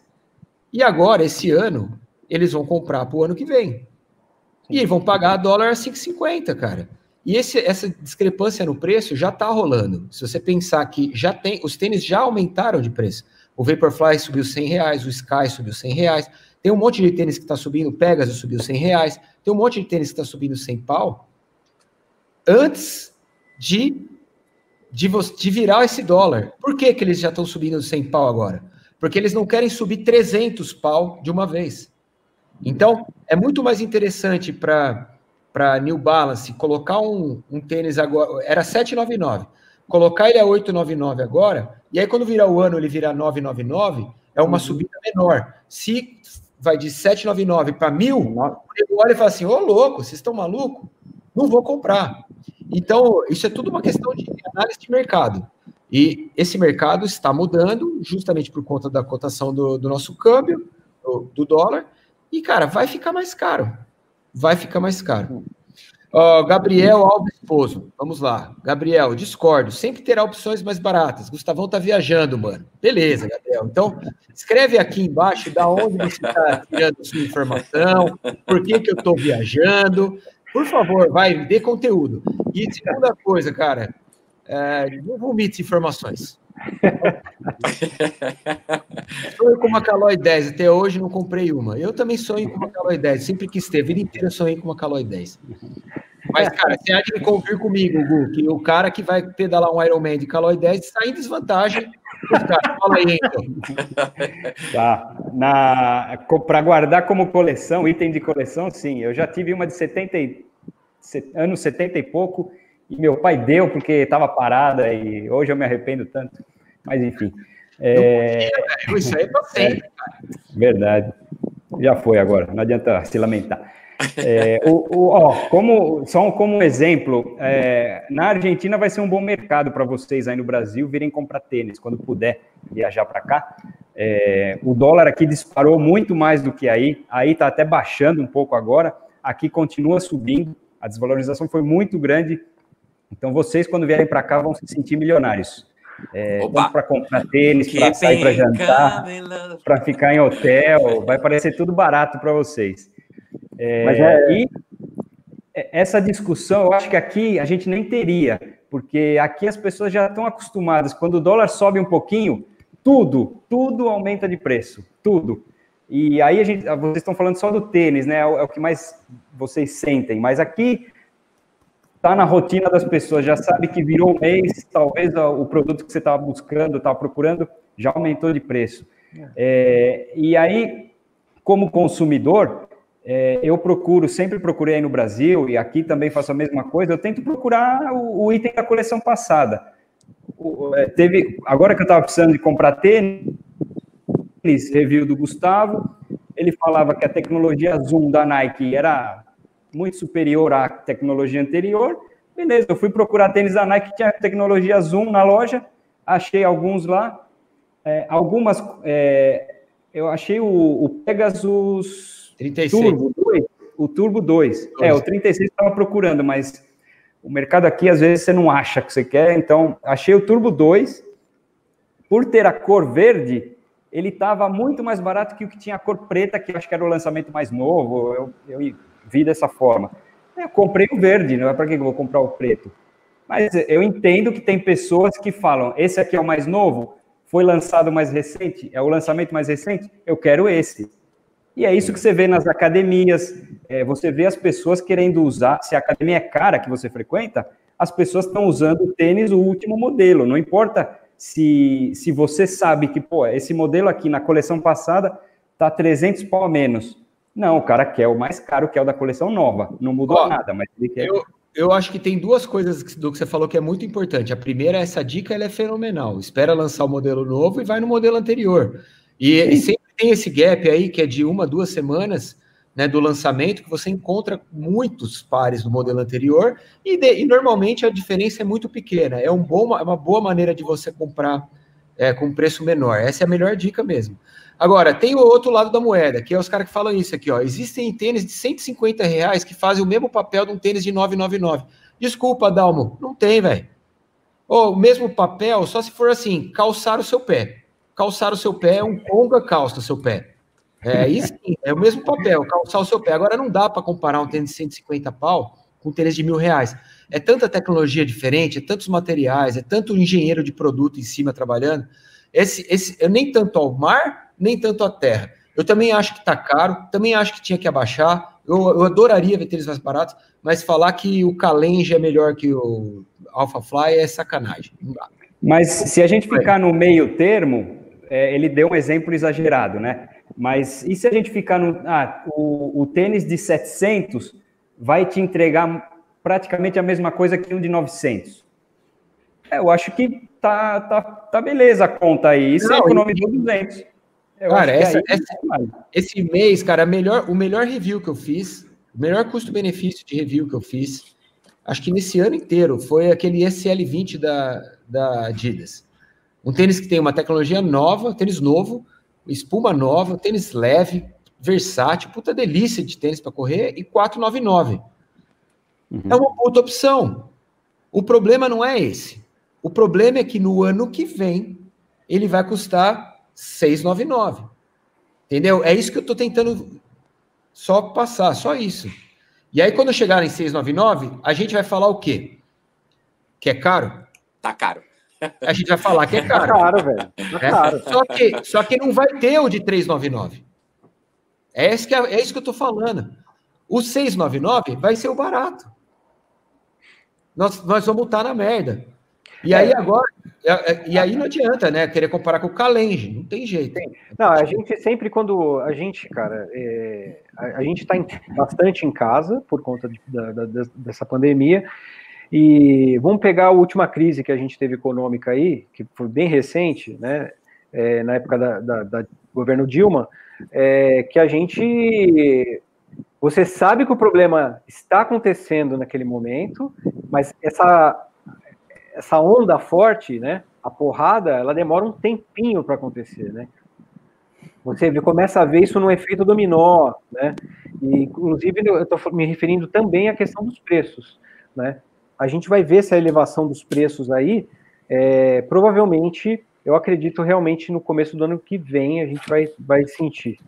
E agora, esse ano, eles vão comprar para o ano que vem. E vão pagar dólar a 5,50, cara. E esse, essa discrepância no preço já está rolando. Se você pensar que já tem, os tênis já aumentaram de preço. O Vaporfly subiu 100 reais, o Sky subiu 100 reais. Tem um monte de tênis que está subindo, o Pegasus subiu 100 reais. Tem um monte de tênis que está subindo 100 pau. Antes de, de, de virar esse dólar. Por que, que eles já estão subindo 100 pau agora? Porque eles não querem subir 300 pau de uma vez. Então, é muito mais interessante para para New Balance colocar um, um tênis agora, era 799, colocar ele a 899 agora, e aí quando virar o ano ele virar 999, é uma uhum. subida menor. Se vai de 799 para 1000, ele olha e fala assim: "Ô louco, vocês estão maluco? Não vou comprar". Então, isso é tudo uma questão de análise de mercado. E esse mercado está mudando justamente por conta da cotação do, do nosso câmbio, do, do dólar, e, cara, vai ficar mais caro. Vai ficar mais caro. Uh, Gabriel Alves Esposo, vamos lá. Gabriel, discordo. Sempre terá opções mais baratas. Gustavão tá viajando, mano. Beleza, Gabriel. Então, escreve aqui embaixo da onde você está tirando sua informação, por que, que eu estou viajando. Por favor, vai, dê conteúdo. E segunda coisa, cara, é, não vomite informações. Sonho com uma Caloi 10, até hoje não comprei uma. Eu também sonho com uma Caloi 10, sempre que esteve, a vida inteira sonhei com uma Caloi 10. Mas, cara, você há de convir comigo, Gu, que o cara que vai pedalar um Ironman de Caloi 10 está em desvantagem. Então. Tá. Para guardar como coleção, item de coleção, sim. Eu já tive uma de 70 e, anos 70 e pouco, e meu pai deu porque estava parada, e hoje eu me arrependo tanto. Mas, enfim. É... Isso aí é pra sempre, cara. Verdade. Já foi agora, não adianta se lamentar. É, o, o, ó, como, só como exemplo, é, na Argentina vai ser um bom mercado para vocês aí no Brasil virem comprar tênis quando puder viajar para cá. É, o dólar aqui disparou muito mais do que aí, aí está até baixando um pouco agora, aqui continua subindo, a desvalorização foi muito grande. Então vocês, quando vierem para cá, vão se sentir milionários. É, para comprar tênis, para sair para jantar, para ficar em hotel, vai parecer tudo barato para vocês. É, é... E essa discussão, eu acho que aqui a gente nem teria, porque aqui as pessoas já estão acostumadas. Quando o dólar sobe um pouquinho, tudo, tudo aumenta de preço, tudo. E aí a gente, vocês estão falando só do tênis, né? É o, é o que mais vocês sentem. Mas aqui está na rotina das pessoas, já sabe que virou um mês, talvez o produto que você estava buscando, estava procurando, já aumentou de preço. É, e aí, como consumidor, é, eu procuro, sempre procurei aí no Brasil, e aqui também faço a mesma coisa, eu tento procurar o, o item da coleção passada. O, é, teve, agora que eu estava precisando de comprar tênis, review do Gustavo, ele falava que a tecnologia Zoom da Nike era muito superior à tecnologia anterior. Beleza, eu fui procurar tênis da Nike que tinha tecnologia Zoom na loja, achei alguns lá, é, algumas, é, eu achei o, o Pegasus 36. Turbo 2, o Turbo 2. É, o 36 estava procurando, mas o mercado aqui, às vezes, você não acha que você quer. Então, achei o Turbo 2. Por ter a cor verde, ele estava muito mais barato que o que tinha a cor preta, que eu acho que era o lançamento mais novo. Eu, eu vi dessa forma. Eu comprei o verde, não é para que eu vou comprar o preto. Mas eu entendo que tem pessoas que falam: esse aqui é o mais novo, foi lançado mais recente, é o lançamento mais recente, eu quero esse. E é isso que você vê nas academias, é, você vê as pessoas querendo usar, se a academia é cara que você frequenta, as pessoas estão usando o tênis o último modelo, não importa se, se você sabe que, pô, esse modelo aqui na coleção passada tá 300 pau a menos. Não, o cara quer o mais caro, que é o da coleção nova, não mudou Ó, nada, mas ele quer... Eu, eu acho que tem duas coisas do que você falou que é muito importante. A primeira, essa dica ela é fenomenal. Espera lançar o modelo novo e vai no modelo anterior. E, e sempre tem esse gap aí, que é de uma, duas semanas né, do lançamento, que você encontra muitos pares do modelo anterior, e, de, e normalmente a diferença é muito pequena. É, um bom, é uma boa maneira de você comprar é, com preço menor. Essa é a melhor dica mesmo. Agora, tem o outro lado da moeda, que é os caras que falam isso aqui, ó. Existem tênis de 150 reais que fazem o mesmo papel de um tênis de 999. Desculpa, Dalmo, não tem, velho. O mesmo papel, só se for assim, calçar o seu pé calçar o seu pé, um conga calça o seu pé. É isso é o mesmo papel, calçar o seu pé. Agora não dá para comparar um tênis de 150 pau com um tênis de mil reais. É tanta tecnologia diferente, é tantos materiais, é tanto engenheiro de produto em cima trabalhando. Esse, esse, nem tanto ao mar, nem tanto à terra. Eu também acho que está caro, também acho que tinha que abaixar. Eu, eu adoraria ver tênis mais baratos, mas falar que o Calenge é melhor que o Alpha Fly é sacanagem. Mas se a gente ficar no meio termo, é, ele deu um exemplo exagerado, né? Mas e se a gente ficar no. Ah, o, o tênis de 700 vai te entregar praticamente a mesma coisa que um de 900? É, eu acho que tá, tá, tá beleza a conta aí. Isso é economizou 200. Eu cara, essa, essa, esse mês, cara, melhor, o melhor review que eu fiz, o melhor custo-benefício de review que eu fiz, acho que nesse ano inteiro, foi aquele SL20 da, da Adidas. Um tênis que tem uma tecnologia nova, tênis novo, espuma nova, tênis leve, versátil, puta delícia de tênis para correr e 499. Uhum. É uma puta opção. O problema não é esse. O problema é que no ano que vem ele vai custar 699. Entendeu? É isso que eu estou tentando só passar, só isso. E aí quando chegar em 699, a gente vai falar o quê? Que é caro? Tá caro a gente vai falar que é caro. Tá caro, velho. Tá é? caro. Só, que, só que não vai ter o de 399. É isso que, é, é isso que eu tô falando. O 699 vai ser o barato. nós, nós vamos estar na merda. E aí é. agora, e aí não adianta, né? Querer comparar com o Calenge, não tem jeito. Não, a gente sempre, quando a gente, cara, é, a, a, gente está bastante em casa por conta de, da, da, dessa pandemia. E vamos pegar a última crise que a gente teve econômica aí, que foi bem recente, né? É, na época da, da, da governo Dilma, é, que a gente você sabe que o problema está acontecendo naquele momento, mas essa, essa onda forte, né, a porrada, ela demora um tempinho para acontecer, né? Você começa a ver isso no efeito dominó, né? E, inclusive, eu estou me referindo também à questão dos preços, né? A gente vai ver essa elevação dos preços aí, é, provavelmente, eu acredito realmente no começo do ano que vem a gente vai, vai sentir.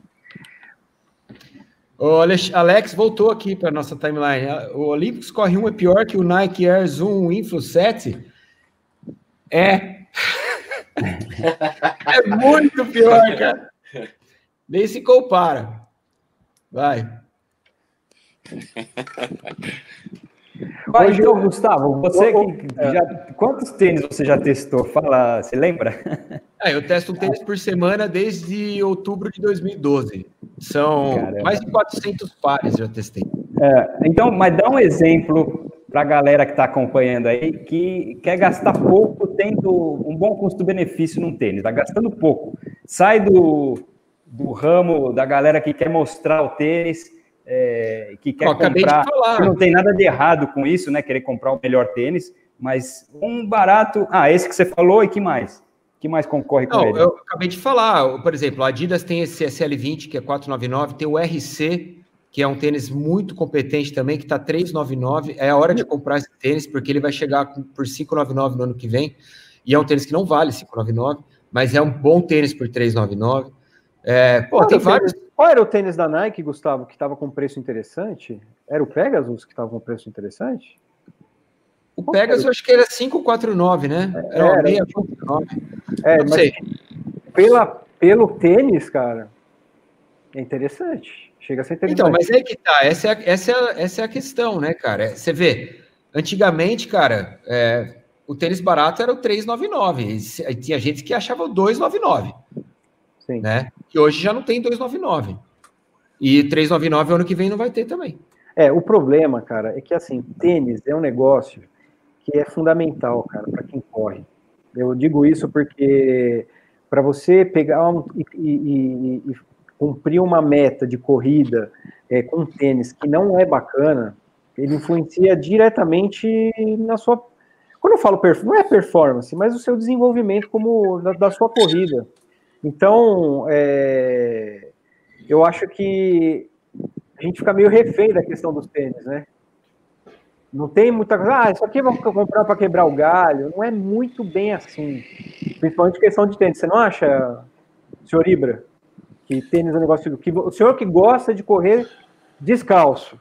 O Alex voltou aqui para nossa timeline. O Olympus Corre 1 é pior que o Nike Air Zoom Influ 7? É. é muito pior, cara. Nem se compara. Vai. Vai, então, Gustavo, você que já, quantos tênis você já testou? Fala, você lembra? É, eu testo um tênis por semana desde outubro de 2012. São Caramba. mais de 400 pares já testei. É, então, mas dá um exemplo para a galera que está acompanhando aí, que quer gastar pouco tendo um bom custo-benefício num tênis, está gastando pouco. Sai do, do ramo da galera que quer mostrar o tênis, é, que quer comprar. Que não tem nada de errado com isso, né? Querer comprar o melhor tênis, mas um barato. Ah, esse que você falou e que mais? que mais concorre com não, ele? Eu acabei de falar, por exemplo, a Adidas tem esse SL20, que é 499, tem o RC, que é um tênis muito competente também, que está 399. É a hora de comprar esse tênis, porque ele vai chegar por 599 no ano que vem. E é um tênis que não vale 599, mas é um bom tênis por 399. É, pô, tem vários. Qual era o tênis da Nike, Gustavo, que estava com preço interessante? Era o Pegasus que estava com preço interessante? O Pegasus eu acho que era 549, né? Era, era 649. É, não sei. Pela, pelo tênis, cara, é interessante. Chega a ser interessante. Então, mas aí que tá. Essa é, essa é, essa é a questão, né, cara? Você vê, antigamente, cara, é, o tênis barato era o 399. E tinha gente que achava o 299. Sim. Né? Que hoje já não tem 299. E 399 ano que vem não vai ter também. É, o problema, cara, é que assim, tênis é um negócio que é fundamental, cara, para quem corre. Eu digo isso porque para você pegar um, e, e, e, cumprir uma meta de corrida é, com tênis que não é bacana, ele influencia diretamente na sua. Quando eu falo não é performance, mas o seu desenvolvimento como da, da sua corrida. Então, é, eu acho que a gente fica meio refém da questão dos tênis, né? Não tem muita coisa, ah, isso aqui vou comprar para quebrar o galho. Não é muito bem assim. Principalmente questão de tênis. Você não acha, senhor Ibra, que tênis é um negócio que o senhor que gosta de correr descalço.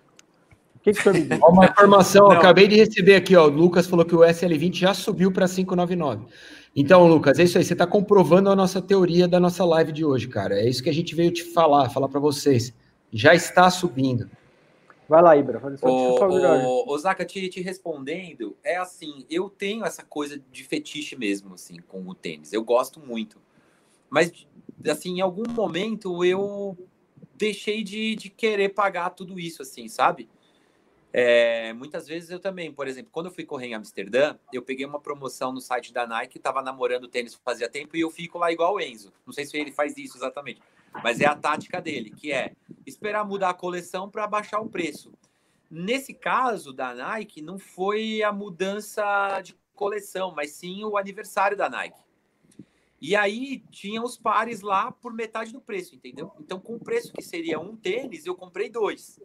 O que, que o senhor me diz? Uma informação, acabei de receber aqui, ó. O Lucas falou que o SL20 já subiu para 599. Então, Lucas, é isso aí. Você está comprovando a nossa teoria da nossa live de hoje, cara. É isso que a gente veio te falar, falar para vocês. Já está subindo. Vai lá, Ibra. O, o, Zaka, te, te respondendo, é assim, eu tenho essa coisa de fetiche mesmo, assim, com o tênis. Eu gosto muito. Mas, assim, em algum momento eu deixei de, de querer pagar tudo isso, assim, sabe? É, muitas vezes eu também, por exemplo, quando eu fui correr em Amsterdã, eu peguei uma promoção no site da Nike, estava namorando tênis fazia tempo e eu fico lá igual o Enzo. Não sei se ele faz isso exatamente, mas é a tática dele, que é esperar mudar a coleção para baixar o preço. Nesse caso da Nike, não foi a mudança de coleção, mas sim o aniversário da Nike. E aí tinha os pares lá por metade do preço, entendeu? Então, com o preço que seria um tênis, eu comprei dois.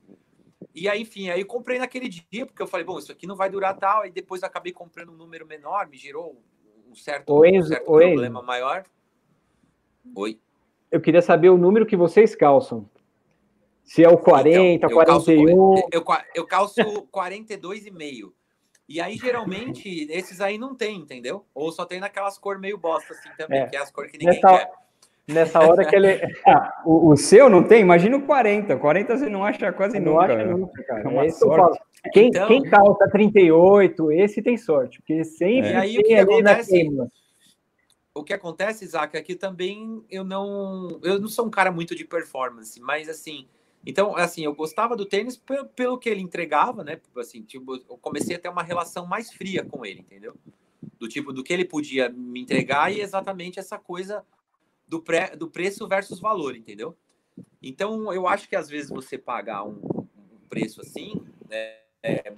E aí, enfim, aí eu comprei naquele dia, porque eu falei, bom, isso aqui não vai durar tal. Aí depois acabei comprando um número menor, me gerou um certo, um certo problema maior. Oi. Eu queria saber o número que vocês calçam. Se é o 40, então, eu 41. Calço, eu, eu calço 42,5. E aí, geralmente, esses aí não tem, entendeu? Ou só tem naquelas cores meio bosta, assim, também, é. que é as cores que ninguém nessa, quer. Nessa hora que ele. Ah, o, o, seu não tem? Imagina o 40. 40 você não acha quase não nunca. Acha nunca, cara. É uma é sorte. Quem, então... quem calça 38, esse tem sorte, porque sempre é. aí, o que acontece, O que acontece, Isaac, é que também eu não. Eu não sou um cara muito de performance, mas assim. Então, assim, eu gostava do tênis pelo, que ele entregava, né? Assim, tipo, eu comecei a ter uma relação mais fria com ele, entendeu? Do tipo, do que ele podia me entregar e exatamente essa coisa do, pré, do preço versus valor, entendeu? Então, eu acho que às vezes você pagar um, um preço assim, né, é,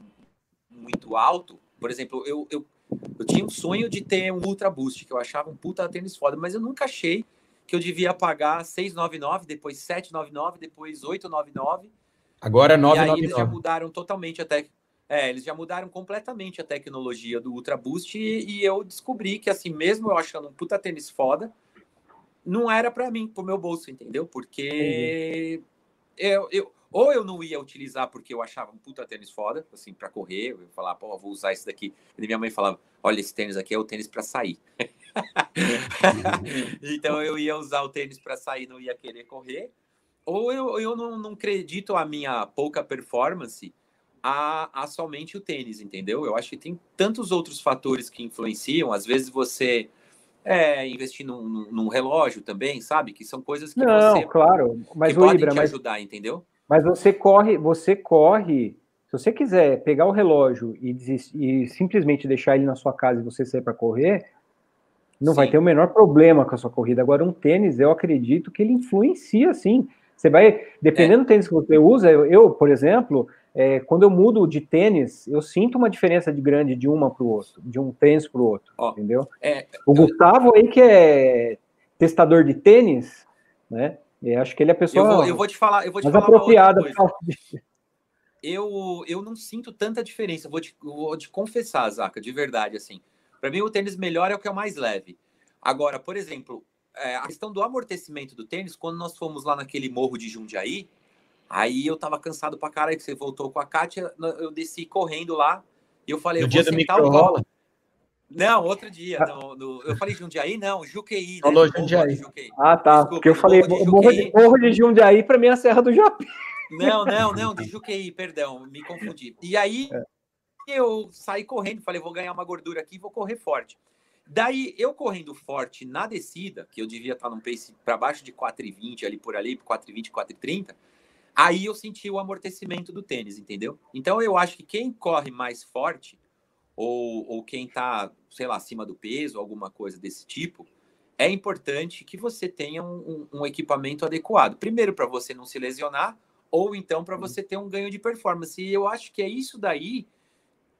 muito alto, por exemplo, eu, eu, eu tinha um sonho de ter um Ultra Boost, que eu achava um puta tênis foda, mas eu nunca achei que eu devia pagar 699, depois 799, depois 899. Agora é 999. E aí eles já mudaram totalmente até é, eles já mudaram completamente a tecnologia do Ultra Boost e, e eu descobri que assim, mesmo eu achando um puta tênis foda, não era para mim, pro meu bolso, entendeu? Porque eu, eu, ou eu não ia utilizar porque eu achava um puta tênis foda, assim, para correr, eu ia falar, pô, vou usar esse daqui. E minha mãe falava, olha, esse tênis aqui é o tênis para sair. então eu ia usar o tênis para sair, não ia querer correr. Ou eu, eu não, não acredito a minha pouca performance a, a somente o tênis, entendeu? Eu acho que tem tantos outros fatores que influenciam. Às vezes você é, investir num, num, relógio também, sabe? Que são coisas que não, você claro, mas que podem Ibra, te mas, ajudar, entendeu? Mas você corre, você corre. Se você quiser pegar o relógio e, e simplesmente deixar ele na sua casa e você sair para correr, não sim. vai ter o menor problema com a sua corrida. Agora, um tênis, eu acredito que ele influencia, sim. Você vai, dependendo é. do tênis que você usa, eu, eu por exemplo, é, quando eu mudo de tênis, eu sinto uma diferença de grande de uma para o outro, de um tênis para o outro, Ó, entendeu? É, o Gustavo aí que é testador de tênis, né? Eu acho que ele é a pessoa. Eu vou, eu vou te falar, eu vou te falar apropriada. Eu, eu não sinto tanta diferença. Vou te, vou te confessar, Zaca, de verdade, assim. Para mim, o tênis melhor é o que é o mais leve. Agora, por exemplo, é, a questão do amortecimento do tênis, quando nós fomos lá naquele morro de Jundiaí, Aí eu tava cansado pra caralho, que você voltou com a Kátia, eu desci correndo lá, e eu falei, no eu dia do micro Não, outro dia. Ah. No, no, eu falei Jundiaí, não, Juqueí. Né? Falou Jundiaí. Ah, tá. Desculpa, porque eu falei, morro de, morro de Jundiaí, para mim é a Serra do Japi. Não, não, não, de Juqueí, perdão, me confundi. E aí é. eu saí correndo, falei, vou ganhar uma gordura aqui, vou correr forte. Daí, eu correndo forte na descida, que eu devia estar num pace para baixo de 4,20 ali por ali, 4,20, 4,30, Aí eu senti o amortecimento do tênis, entendeu? Então eu acho que quem corre mais forte, ou, ou quem tá, sei lá, acima do peso, alguma coisa desse tipo, é importante que você tenha um, um, um equipamento adequado. Primeiro, para você não se lesionar, ou então para você ter um ganho de performance. E eu acho que é isso daí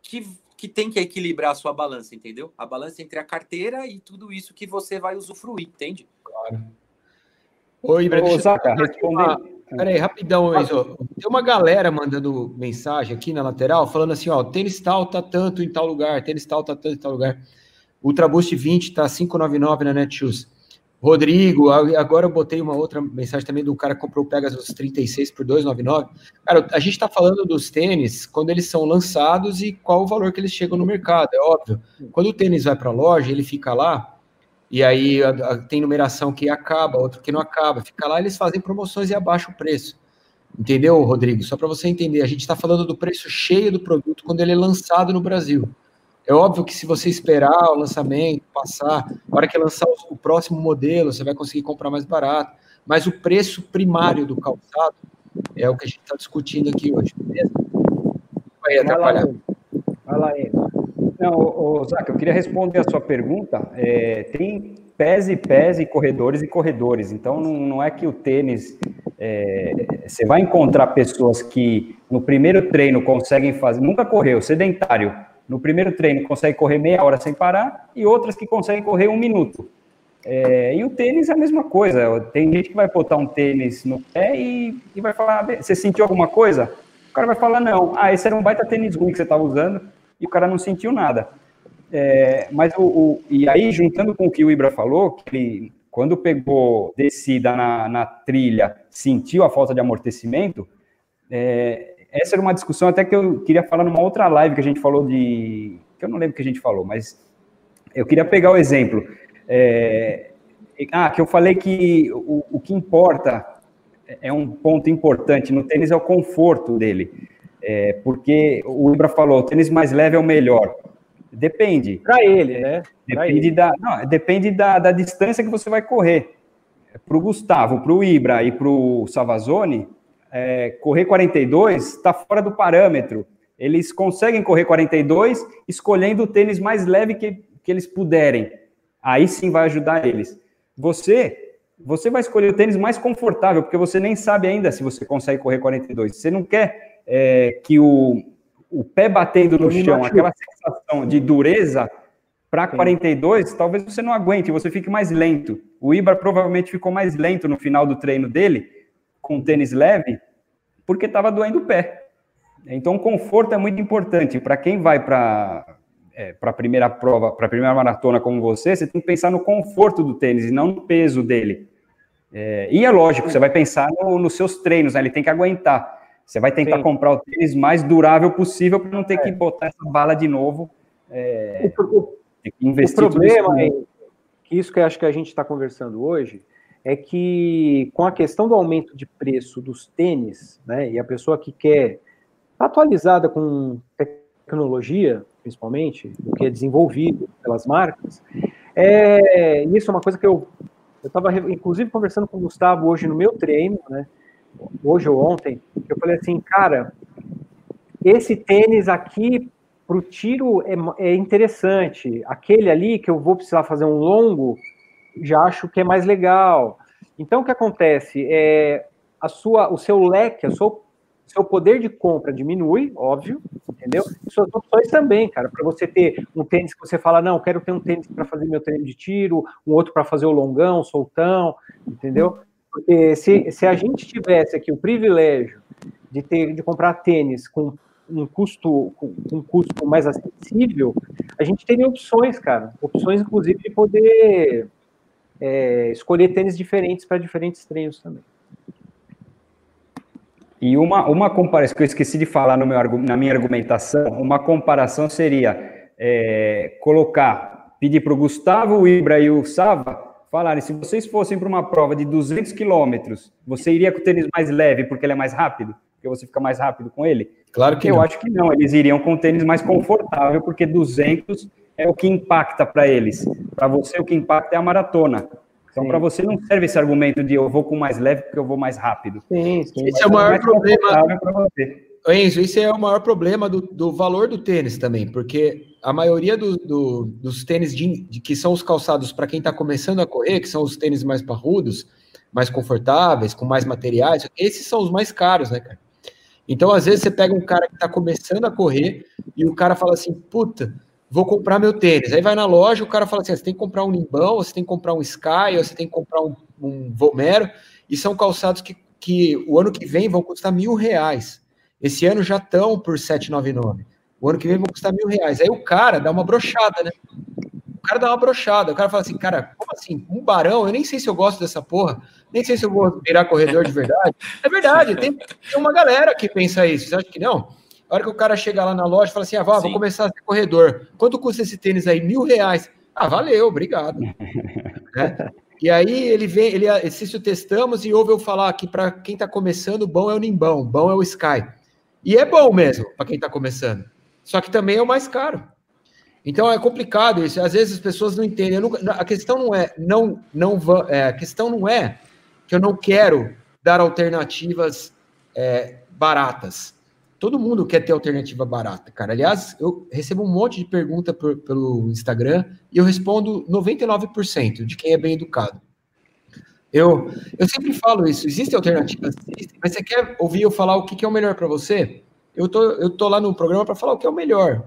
que, que tem que equilibrar a sua balança, entendeu? A balança entre a carteira e tudo isso que você vai usufruir, entende? Claro. Oi, Ô, Zaca, responder. Peraí, rapidão, Enzo. Tem uma galera mandando mensagem aqui na lateral, falando assim, ó, tênis tal tá tanto em tal lugar, tênis tal tá tanto em tal lugar. Ultra Boost 20 tá 599 na Netshoes. Rodrigo, agora eu botei uma outra mensagem também do cara que comprou o Pegasus 36 por 299. Cara, a gente tá falando dos tênis quando eles são lançados e qual o valor que eles chegam no mercado, é óbvio. Quando o tênis vai para a loja, ele fica lá, e aí tem numeração que acaba, outro que não acaba. Fica lá, eles fazem promoções e abaixam o preço. Entendeu, Rodrigo? Só para você entender, a gente está falando do preço cheio do produto quando ele é lançado no Brasil. É óbvio que se você esperar o lançamento, passar, na hora que lançar o, o próximo modelo, você vai conseguir comprar mais barato. Mas o preço primário do calçado é o que a gente está discutindo aqui hoje, beleza? Vai atrapalhar. Vai lá, Enzo. Não, ô, Zac, eu queria responder a sua pergunta. É, tem pés e pés e corredores e corredores. Então, não, não é que o tênis. É, você vai encontrar pessoas que no primeiro treino conseguem fazer. Nunca correu, sedentário. No primeiro treino consegue correr meia hora sem parar e outras que conseguem correr um minuto. É, e o tênis é a mesma coisa. Tem gente que vai botar um tênis no pé e, e vai falar: ah, você sentiu alguma coisa? O cara vai falar: não. Ah, esse era um baita tênis ruim que você estava usando e o cara não sentiu nada. É, mas o, o, e aí, juntando com o que o Ibra falou, que ele, quando pegou descida na, na trilha, sentiu a falta de amortecimento, é, essa era uma discussão até que eu queria falar numa outra live que a gente falou de. que eu não lembro que a gente falou, mas eu queria pegar o exemplo. É, Ah, que eu falei que o, o que importa é um ponto importante no tênis é o conforto dele. É, porque o Ibra falou, o tênis mais leve é o melhor. Depende. Para ele, né? Depende, ele. Da, não, depende da, da distância que você vai correr. Para o Gustavo, para o Ibra e para o Savazone, é, correr 42 está fora do parâmetro. Eles conseguem correr 42 escolhendo o tênis mais leve que, que eles puderem. Aí sim vai ajudar eles. Você, você vai escolher o tênis mais confortável, porque você nem sabe ainda se você consegue correr 42. Você não quer é, que o, o pé batendo no chão, aquela sensação de dureza, para 42, talvez você não aguente, você fique mais lento. O Ibar provavelmente ficou mais lento no final do treino dele, com tênis leve, porque estava doendo o pé. Então, o conforto é muito importante. Para quem vai para é, para a primeira prova, para a primeira maratona como você, você tem que pensar no conforto do tênis e não no peso dele. É, e é lógico, você vai pensar no, nos seus treinos, né? ele tem que aguentar. Você vai tentar Sim. comprar o tênis mais durável possível para não ter que é. botar essa bala de novo. É, o, o problema é que isso que eu acho que a gente está conversando hoje é que com a questão do aumento de preço dos tênis, né, e a pessoa que quer tá atualizada com tecnologia, principalmente, o que é desenvolvido pelas marcas, é, isso é uma coisa que eu eu estava inclusive conversando com o Gustavo hoje no meu treino, né? Hoje ou ontem, eu falei assim, cara, esse tênis aqui para o tiro é, é, interessante. Aquele ali que eu vou precisar fazer um longo, já acho que é mais legal. Então o que acontece é a sua, o seu leque, sua, seu poder de compra diminui, óbvio, entendeu? Suas opções também, cara. Para você ter um tênis que você fala, não, quero ter um tênis para fazer meu treino de tiro, um outro para fazer o longão, soltão, entendeu? Porque se, se a gente tivesse aqui o privilégio de ter de comprar tênis com um custo com um custo mais acessível, a gente teria opções, cara. Opções, inclusive, de poder é, escolher tênis diferentes para diferentes treinos também. E uma, uma comparação que eu esqueci de falar no meu, na minha argumentação, uma comparação seria é, colocar, pedir para o Gustavo, o Ibra e o Sava falarem, se vocês fossem para uma prova de 200 quilômetros, você iria com o tênis mais leve porque ele é mais rápido? Porque você fica mais rápido com ele? Claro que Eu não. acho que não, eles iriam com o tênis mais confortável, porque 200 é o que impacta para eles. Para você, o que impacta é a maratona. Então, para você, não serve esse argumento de eu vou com mais leve porque eu vou mais rápido. Sim, sim. Esse é o maior problema. Enzo, esse é o maior problema do, do valor do tênis também, porque a maioria do, do, dos tênis de, de, que são os calçados para quem está começando a correr, que são os tênis mais parrudos, mais confortáveis, com mais materiais, esses são os mais caros, né, cara? Então, às vezes, você pega um cara que está começando a correr e o cara fala assim, puta, vou comprar meu tênis. Aí vai na loja, o cara fala assim, ah, você tem que comprar um Nimbão, você tem que comprar um Sky, ou você tem que comprar um, um Vomero, e são calçados que, que o ano que vem vão custar mil reais. Esse ano já estão por 799. O ano que vem vão custar mil reais. Aí o cara dá uma brochada, né? O cara dá uma brochada. O cara fala assim, cara, como assim? Um barão? Eu nem sei se eu gosto dessa porra. Nem sei se eu vou virar corredor de verdade. É verdade, tem, tem uma galera que pensa isso. Você acha que não? A hora que o cara chega lá na loja e fala assim, ah, vá, vou começar a ser corredor. Quanto custa esse tênis aí? Mil reais. Ah, valeu, obrigado. né? E aí ele vem, ele assiste o testamos e ouve eu falar que para quem está começando, bom é o Nimbão, bom é o Sky. E é bom mesmo para quem está começando. Só que também é o mais caro. Então é complicado isso. Às vezes as pessoas não entendem. a questão não é não não é, a questão não é que eu não quero dar alternativas é, baratas. Todo mundo quer ter alternativa barata, cara. Aliás, eu recebo um monte de pergunta por, pelo Instagram e eu respondo 99% de quem é bem educado. Eu, eu sempre falo isso, existem alternativas, mas você quer ouvir eu falar o que, que é o melhor para você? Eu tô, eu tô lá no programa para falar o que é o melhor,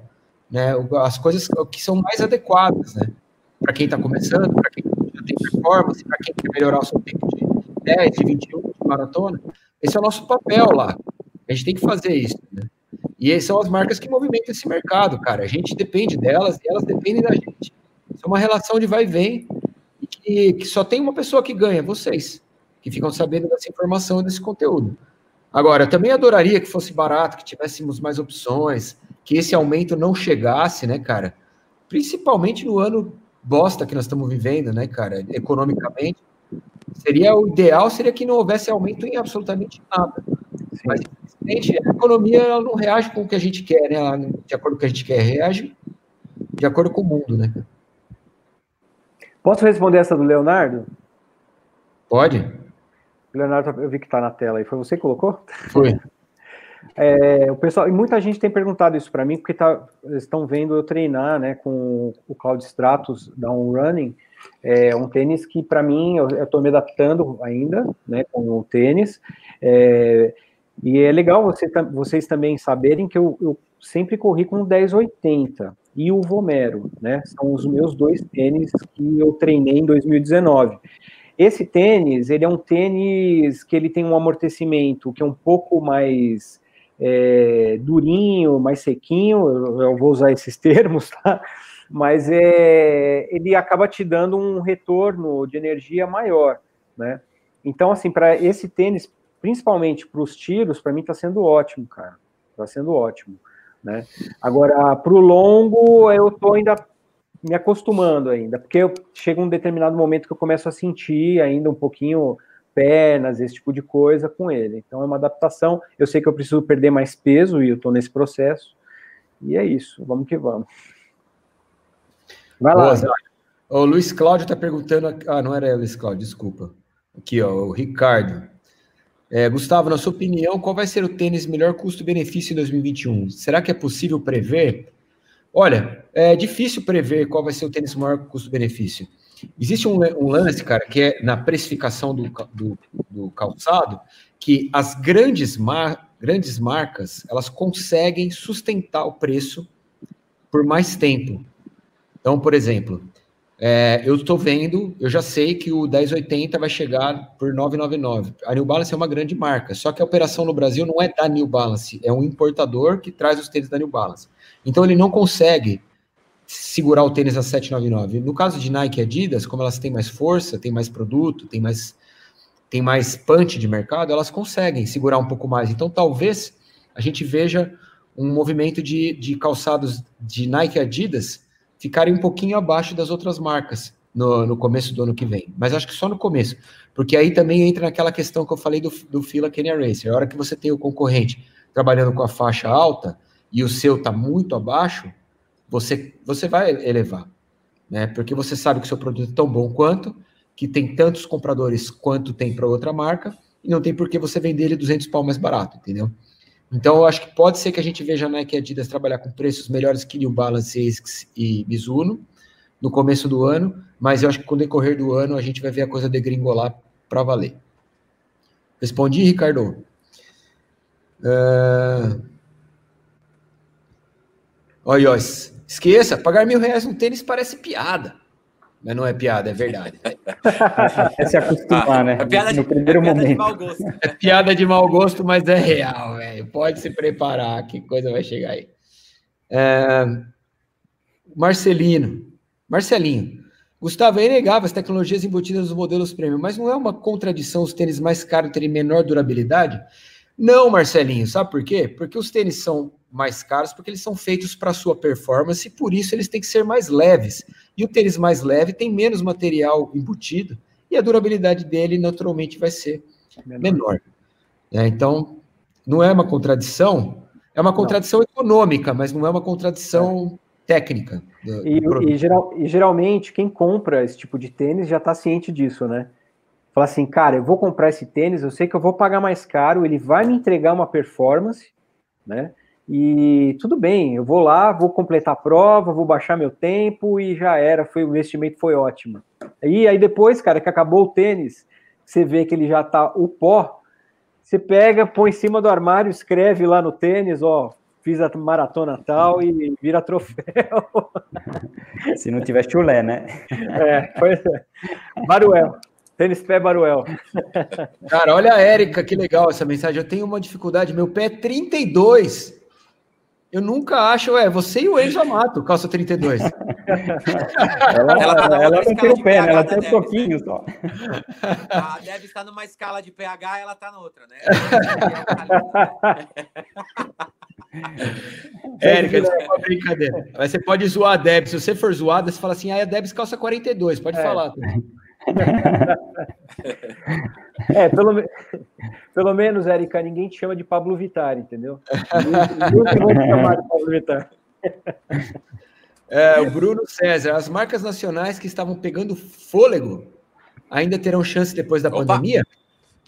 né? As coisas que são mais adequadas, né? Para quem está começando, para quem já tem performance, para quem quer melhorar o seu tempo de 10, de 21, de maratona. Esse é o nosso papel lá. A gente tem que fazer isso, né? E são as marcas que movimentam esse mercado, cara. A gente depende delas e elas dependem da gente. Isso é uma relação de vai e vem que, que só tem uma pessoa que ganha, vocês, que ficam sabendo dessa informação e desse conteúdo. Agora, eu também adoraria que fosse barato, que tivéssemos mais opções, que esse aumento não chegasse, né, cara? Principalmente no ano bosta que nós estamos vivendo, né, cara, economicamente, seria o ideal seria que não houvesse aumento em absolutamente nada. Sim. Mas, infelizmente, a economia ela não reage com o que a gente quer, né? Ela, de acordo com o que a gente quer, reage de acordo com o mundo, né? Posso responder essa do Leonardo? Pode. Leonardo, eu vi que está na tela aí. Foi você que colocou? Foi. É, o pessoal, e muita gente tem perguntado isso para mim, porque tá, estão vendo eu treinar né, com o Cloud Stratus da On Running. É um tênis que, para mim, eu estou me adaptando ainda né, com o tênis. É, e é legal você, vocês também saberem que eu, eu sempre corri com 1080 e o Vomero, né? São os meus dois tênis que eu treinei em 2019. Esse tênis, ele é um tênis que ele tem um amortecimento que é um pouco mais é, durinho, mais sequinho, eu, vou usar esses termos, tá? Mas é, ele acaba te dando um retorno de energia maior, né? Então, assim, para esse tênis, principalmente para os tiros, para mim está sendo ótimo, cara. Está sendo ótimo. Né? Agora, para o longo, eu estou ainda me acostumando ainda, porque eu, chega um determinado momento que eu começo a sentir ainda um pouquinho pernas, esse tipo de coisa com ele. Então é uma adaptação. Eu sei que eu preciso perder mais peso e eu estou nesse processo. E é isso, vamos que vamos. Vai lá. Boa, o Luiz Cláudio está perguntando. Ah, não era Luiz Cláudio, desculpa. Aqui, ó, o Ricardo. É, Gustavo, na sua opinião, qual vai ser o tênis melhor custo-benefício em 2021? Será que é possível prever? Olha, é difícil prever qual vai ser o tênis maior custo-benefício. Existe um, um, lance, cara, que é na precificação do, do, do calçado, que as grandes, mar, grandes marcas elas conseguem sustentar o preço por mais tempo. Então, por exemplo, é, eu estou vendo, eu já sei que o 1080 vai chegar por 999. A New Balance é uma grande marca, só que a operação no Brasil não é da New Balance, é um importador que traz os tênis da New Balance. Então ele não consegue segurar o tênis a 799. No caso de Nike e Adidas, como elas têm mais força, têm mais produto, têm mais tem mais punch de mercado, elas conseguem segurar um pouco mais. Então talvez a gente veja um movimento de, de calçados de Nike e Adidas ficarem um pouquinho abaixo das outras marcas no, no começo do ano que vem. Mas acho que só no começo. Porque aí também entra naquela questão que eu falei do, do Fila Kenya Racer. A hora que você tem o concorrente trabalhando com a faixa alta e o seu está muito abaixo, você, você vai elevar. Né? Porque você sabe que o seu produto é tão bom quanto, que tem tantos compradores quanto tem para outra marca, e não tem por que você vender ele 200 pau mais barato, entendeu? Então, eu acho que pode ser que a gente veja a Nike e Adidas trabalhar com preços melhores que New Balance, ASICS e Mizuno no começo do ano, mas eu acho que com o decorrer do ano a gente vai ver a coisa degringolar para valer. Respondi, Ricardo? Uh... Olha, ó, esqueça, pagar mil reais no tênis parece piada. Mas não é piada, é verdade. é se acostumar, ah, né? É piada de, no primeiro é piada momento. de mau gosto. É piada de mau gosto, mas é real, velho. Pode se preparar, que coisa vai chegar aí. É... Marcelino. Marcelinho. Gustavo, é inegável as tecnologias embutidas nos modelos premium, mas não é uma contradição os tênis mais caros terem menor durabilidade? Não, Marcelinho, sabe por quê? Porque os tênis são mais caros porque eles são feitos para sua performance e por isso eles têm que ser mais leves. E o tênis mais leve tem menos material embutido e a durabilidade dele naturalmente vai ser menor. menor. É, então, não é uma contradição, é uma contradição não. econômica, mas não é uma contradição é. técnica. Do, e, do e, geral, e geralmente quem compra esse tipo de tênis já está ciente disso, né? Fala assim, cara, eu vou comprar esse tênis, eu sei que eu vou pagar mais caro, ele vai me entregar uma performance, né? E tudo bem, eu vou lá, vou completar a prova, vou baixar meu tempo e já era, foi o investimento foi ótimo. E aí depois, cara, que acabou o tênis, você vê que ele já tá o pó, você pega, põe em cima do armário, escreve lá no tênis, ó, fiz a maratona tal e vira troféu. Se não tiver chulé, né? É, pois é. Baruel. Tênis pé Baruel. Cara, olha a Érica, que legal essa mensagem. Eu tenho uma dificuldade, meu pé é 32. Eu nunca acho, é, você e o Enzo Amato, calça 32. ela ela, ela, ela não tem o pé, né? Ela tem um pouquinho só. Ah, deve estar numa escala de pH, ela está noutra, né? Érica, isso é uma brincadeira. Mas você pode zoar a Debs. Se você for zoada, você fala assim: ah, a Debs calça 42. Pode é. falar. É, pelo, pelo menos, Érica, ninguém te chama de Pablo Vittar, entendeu? Nunca vou te chamar de Pablo Vittar. É, o Bruno César, as marcas nacionais que estavam pegando fôlego ainda terão chance depois da Opa. pandemia?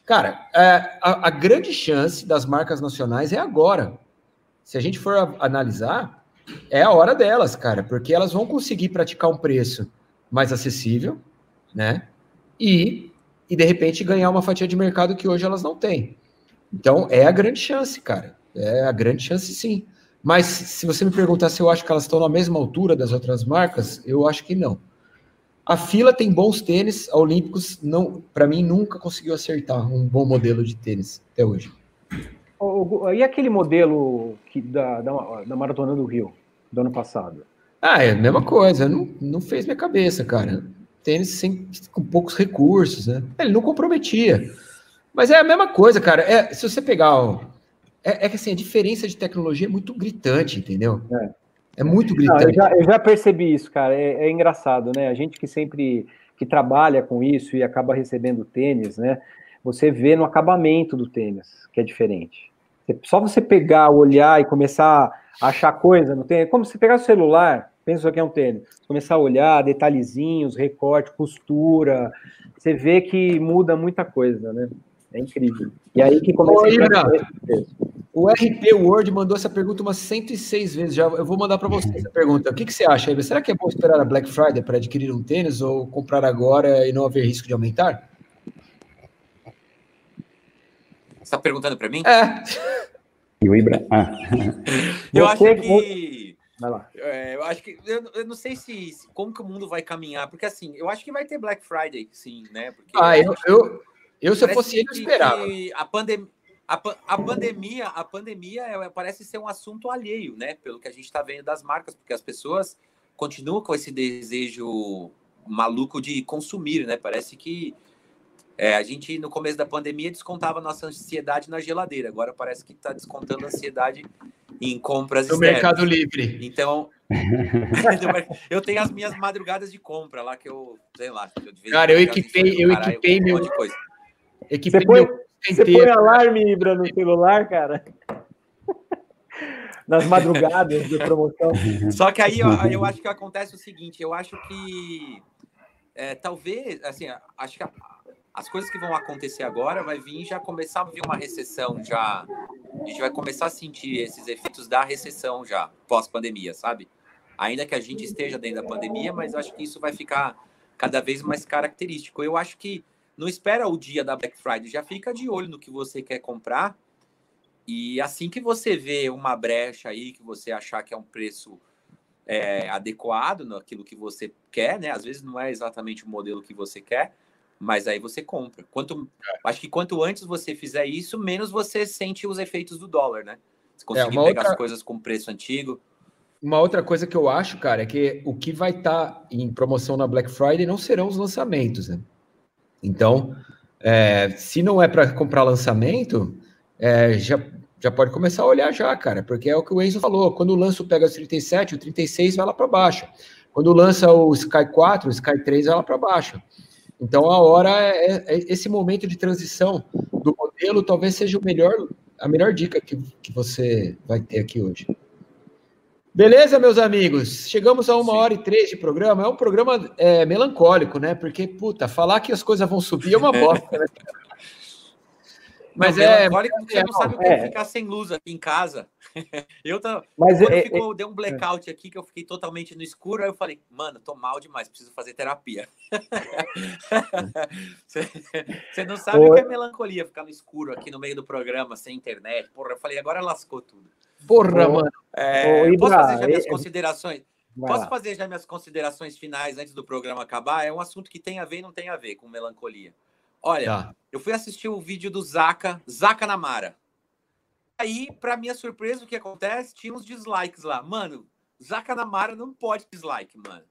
Cara, é, a, a, grande chance das marcas nacionais é agora. Se a gente for analisar, é a hora delas, cara, porque elas vão conseguir praticar um preço mais acessível, né? E, e de repente ganhar uma fatia de mercado que hoje elas não têm. Então é a grande chance, cara. É a grande chance, sim. Mas se você me perguntar se eu acho que elas estão na mesma altura das outras marcas, eu acho que não. A fila tem bons tênis, a Olímpicos não, para mim nunca conseguiu acertar um bom modelo de tênis até hoje. E aquele modelo que, da, da, da Maratona do Rio, do ano passado? Ah, é a mesma coisa, não, não fez minha cabeça, cara. Tênis sem, com poucos recursos, né? Ele não comprometia. Mas é a mesma coisa, cara. É, se você pegar ó, é, é, que assim, a diferença de tecnologia é muito gritante, entendeu? É, é muito gritante. Não, eu, já, eu, já, percebi isso, cara. É, é, engraçado, né? A gente que sempre que trabalha com isso e acaba recebendo tênis, né? Você vê no acabamento do tênis que é diferente. Só você pegar, olhar e começar a achar coisa no tênis, como se pegar o celular, pensa que é um tênis, começar a olhar detalhezinhos, recorte, costura, você vê que muda muita coisa, né? É incrível. E aí que começa Oi, a... O RP Word mandou essa pergunta umas 106 vezes. Já eu vou mandar para você essa pergunta. O que, que você acha, Iber? Será que é bom esperar a Black Friday para adquirir um tênis ou comprar agora e não haver risco de aumentar? Você está perguntando para mim? É. E o Ibra? Ah. eu acho que. Vai lá. É, eu acho que. Eu, eu não sei se, se, como que o mundo vai caminhar, porque assim, eu acho que vai ter Black Friday, sim, né? Porque ah, eu, eu, eu, se eu fosse ele, eu esperava. A, pandem a, a, pandemia, a pandemia é, parece ser um assunto alheio, né? Pelo que a gente está vendo das marcas, porque as pessoas continuam com esse desejo maluco de consumir, né? Parece que é, a gente, no começo da pandemia, descontava nossa ansiedade na geladeira. Agora parece que está descontando a ansiedade em compras no. Mercado Livre. Então, eu tenho as minhas madrugadas de compra lá que eu, sei lá. Eu Cara, eu equipei, eu equipei meu. Um coisa. Equipei você põe, meu você põe alarme, Ibra, no celular, cara? Nas madrugadas de promoção. Só que aí eu, eu acho que acontece o seguinte, eu acho que é, talvez, assim, acho que a, as coisas que vão acontecer agora vai vir já começar a vir uma recessão já. A gente vai começar a sentir esses efeitos da recessão já, pós-pandemia, sabe? Ainda que a gente esteja dentro da pandemia, mas acho que isso vai ficar cada vez mais característico. Eu acho que não espera o dia da Black Friday, já fica de olho no que você quer comprar. E assim que você vê uma brecha aí, que você achar que é um preço é, adequado naquilo que você quer, né? Às vezes não é exatamente o modelo que você quer, mas aí você compra. Quanto, acho que quanto antes você fizer isso, menos você sente os efeitos do dólar, né? Se conseguir é, pegar outra... as coisas com preço antigo. Uma outra coisa que eu acho, cara, é que o que vai estar tá em promoção na Black Friday não serão os lançamentos, né? Então, é, se não é para comprar lançamento, é, já, já pode começar a olhar já, cara, porque é o que o Enzo falou. Quando lança o Pegasus 37, o 36 vai lá para baixo. Quando lança o Sky 4, o Sky 3 vai lá para baixo. Então, a hora é, é, é, esse momento de transição do modelo talvez seja o melhor, a melhor dica que, que você vai ter aqui hoje. Beleza, meus amigos? Chegamos a uma Sim. hora e três de programa. É um programa é, melancólico, né? Porque, puta, falar que as coisas vão subir é uma bosta, né? Mas não, é. Melancólico porque você não sabe o que é ficar sem luz aqui em casa. Eu tô, Mas quando é, ficou, é, deu um blackout aqui que eu fiquei totalmente no escuro, aí eu falei, mano, tô mal demais, preciso fazer terapia. você, não sabe o que é melancolia, ficar no escuro aqui no meio do programa, sem internet. Porra, eu falei, agora lascou tudo. Porra, mano. É, posso fazer já minhas considerações? Posso lá. fazer já minhas considerações finais antes do programa acabar? É um assunto que tem a ver e não tem a ver com melancolia. Olha, tá. eu fui assistir o vídeo do Zaka, Zaka Namara. Aí, para minha surpresa, o que acontece? Tinha uns dislikes lá. Mano, Zaka Namara não pode dislike, mano.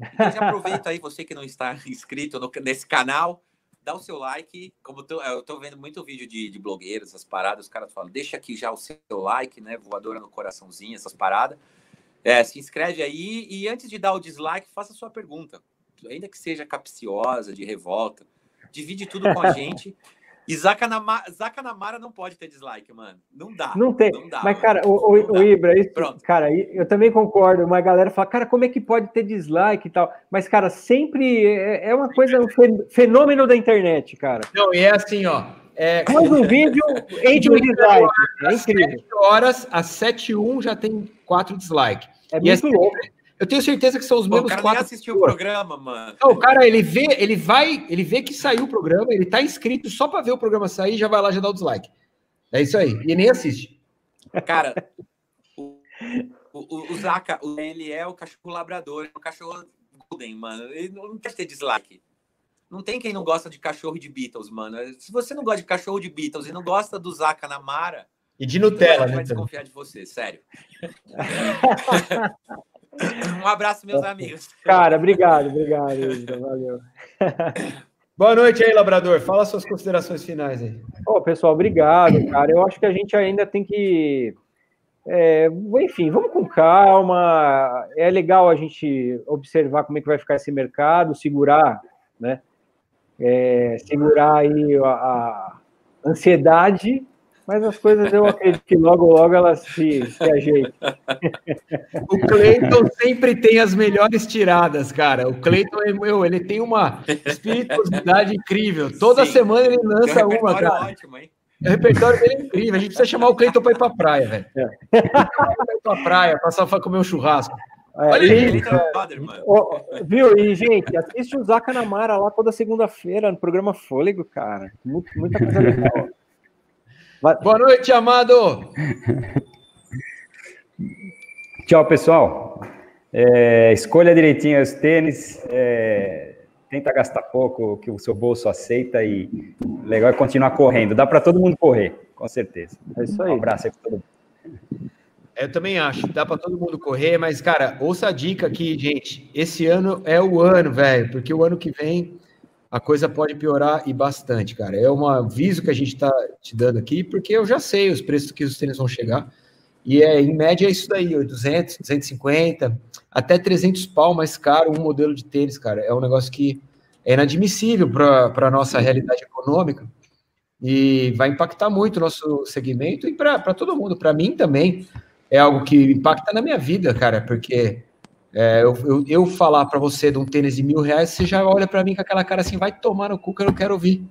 Então, já aproveita aí, você que não está inscrito no, nesse canal, dá o seu like. Como tô, eu tô vendo muito vídeo de, de blogueiros, essas paradas, os caras falam, deixa aqui já o seu like, né? Voadora no coraçãozinho, essas paradas. É, se inscreve aí e antes de dar o dislike, faça a sua pergunta. Ainda que seja capciosa, de revolta, divide tudo com a gente. E Zacanamara, Zacanamara não pode ter dislike, mano. Não dá. Não tem. Não dá, Mas, mano. cara, o, o, o Ibra, isso, Pronto. cara, eu também concordo. Uma galera fala, cara, como é que pode ter dislike e tal? Mas, cara, sempre é, é uma coisa, um fenômeno da internet, cara. Não, e é assim, ó. É, Faz um vídeo, entre um dislike. É incrível. 7 horas, às 7 1 já tem quatro dislikes. É e muito assim, louco. Eu tenho certeza que são os Pô, mesmos o cara quatro. Nem assistiu o programa, mano. Não, o cara, ele vê, ele vai, ele vê que saiu o programa, ele tá inscrito só para ver o programa sair, já vai lá já dá o dislike. É isso aí. E nem assiste. Cara, o, o, o Zaka, ele é o cachorro labrador, é o cachorro golden, mano. Ele não quer ter dislike. Não tem quem não gosta de cachorro de Beatles, mano. Se você não gosta de cachorro de Beatles e não gosta do Zaka Namara, e de Nutella, né? vai desconfiar de você, sério. Um abraço, meus amigos. Cara, obrigado, obrigado. Valeu. Boa noite aí, Labrador. Fala suas considerações finais aí. Ô, pessoal, obrigado, cara. Eu acho que a gente ainda tem que. É, enfim, vamos com calma. É legal a gente observar como é que vai ficar esse mercado, segurar, né? É, segurar aí a, a ansiedade mas as coisas eu acredito que logo, logo elas se, se ajeitam. O Cleiton sempre tem as melhores tiradas, cara. O Cleiton, é meu, ele tem uma espiritualidade incrível. Toda Sim. semana ele lança uma, cara. Ótimo, hein? O repertório dele é incrível. A gente precisa chamar o Cleiton para ir para praia, velho. É. Para ir para praia, passar para comer um churrasco. É, Olha e, ele, é, viu? E, gente, assiste o Zaca Namara lá toda segunda-feira no programa Fôlego, cara. Muito, muita coisa legal. Boa noite, amado. Tchau, pessoal. É, escolha direitinho os tênis. É, tenta gastar pouco, que o seu bolso aceita e legal é continuar correndo. Dá para todo mundo correr, com certeza. É isso aí. Um abraço aí para todo mundo. Eu também acho, dá para todo mundo correr, mas, cara, ouça a dica aqui, gente. Esse ano é o ano, velho, porque o ano que vem a coisa pode piorar e bastante, cara. É um aviso que a gente está te dando aqui, porque eu já sei os preços que os tênis vão chegar. E é, em média é isso daí, 200, 250, até 300 pau mais caro um modelo de tênis, cara. É um negócio que é inadmissível para a nossa realidade econômica e vai impactar muito o nosso segmento e para todo mundo. Para mim também é algo que impacta na minha vida, cara, porque é, eu, eu, eu, falar para você de um tênis de mil reais, você já olha para mim com aquela cara assim, vai tomar no cu que eu não quero ouvir.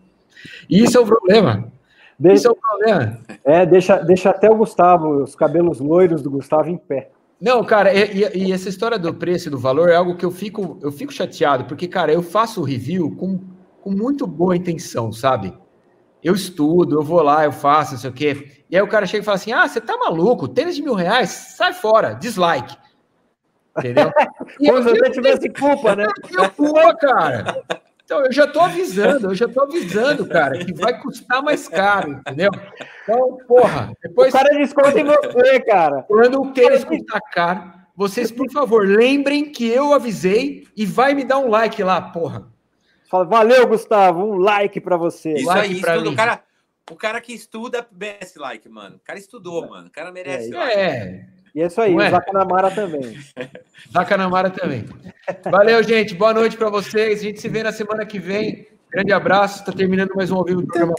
E isso é o problema. Deixa, isso é o problema. É, deixa, deixa até o Gustavo, os cabelos loiros do Gustavo em pé. Não, cara, e, e, essa história do preço e do valor é algo que eu fico, eu fico chateado, porque, cara, eu faço o review com, com muito boa intenção, sabe? Eu estudo, eu vou lá, eu faço, não sei o quê. E aí o cara chega e fala assim: ah, você tá maluco, tênis de mil reais, sai fora, dislike. Entendeu? Como se você tivesse culpa, né? Eu culpa, cara. Então, eu já estou avisando, eu já estou avisando, cara, que vai custar mais caro, entendeu? Então, porra, depois. O cara desconta em você, cara. Quando o tênis custar caro, vocês, por favor, lembrem que eu avisei e vai me dar um like lá, porra. Fala, valeu, Gustavo, um like para você. Isso like aí, estuda, o cara, o cara que estuda merece like, mano. O cara estudou, mano. O cara merece é, like. É. E é isso aí, o Zacanamara também. Zacanamara também. Valeu, gente. Boa noite para vocês. A gente se vê na semana que vem. Grande abraço. Está terminando mais um ao vivo do programa.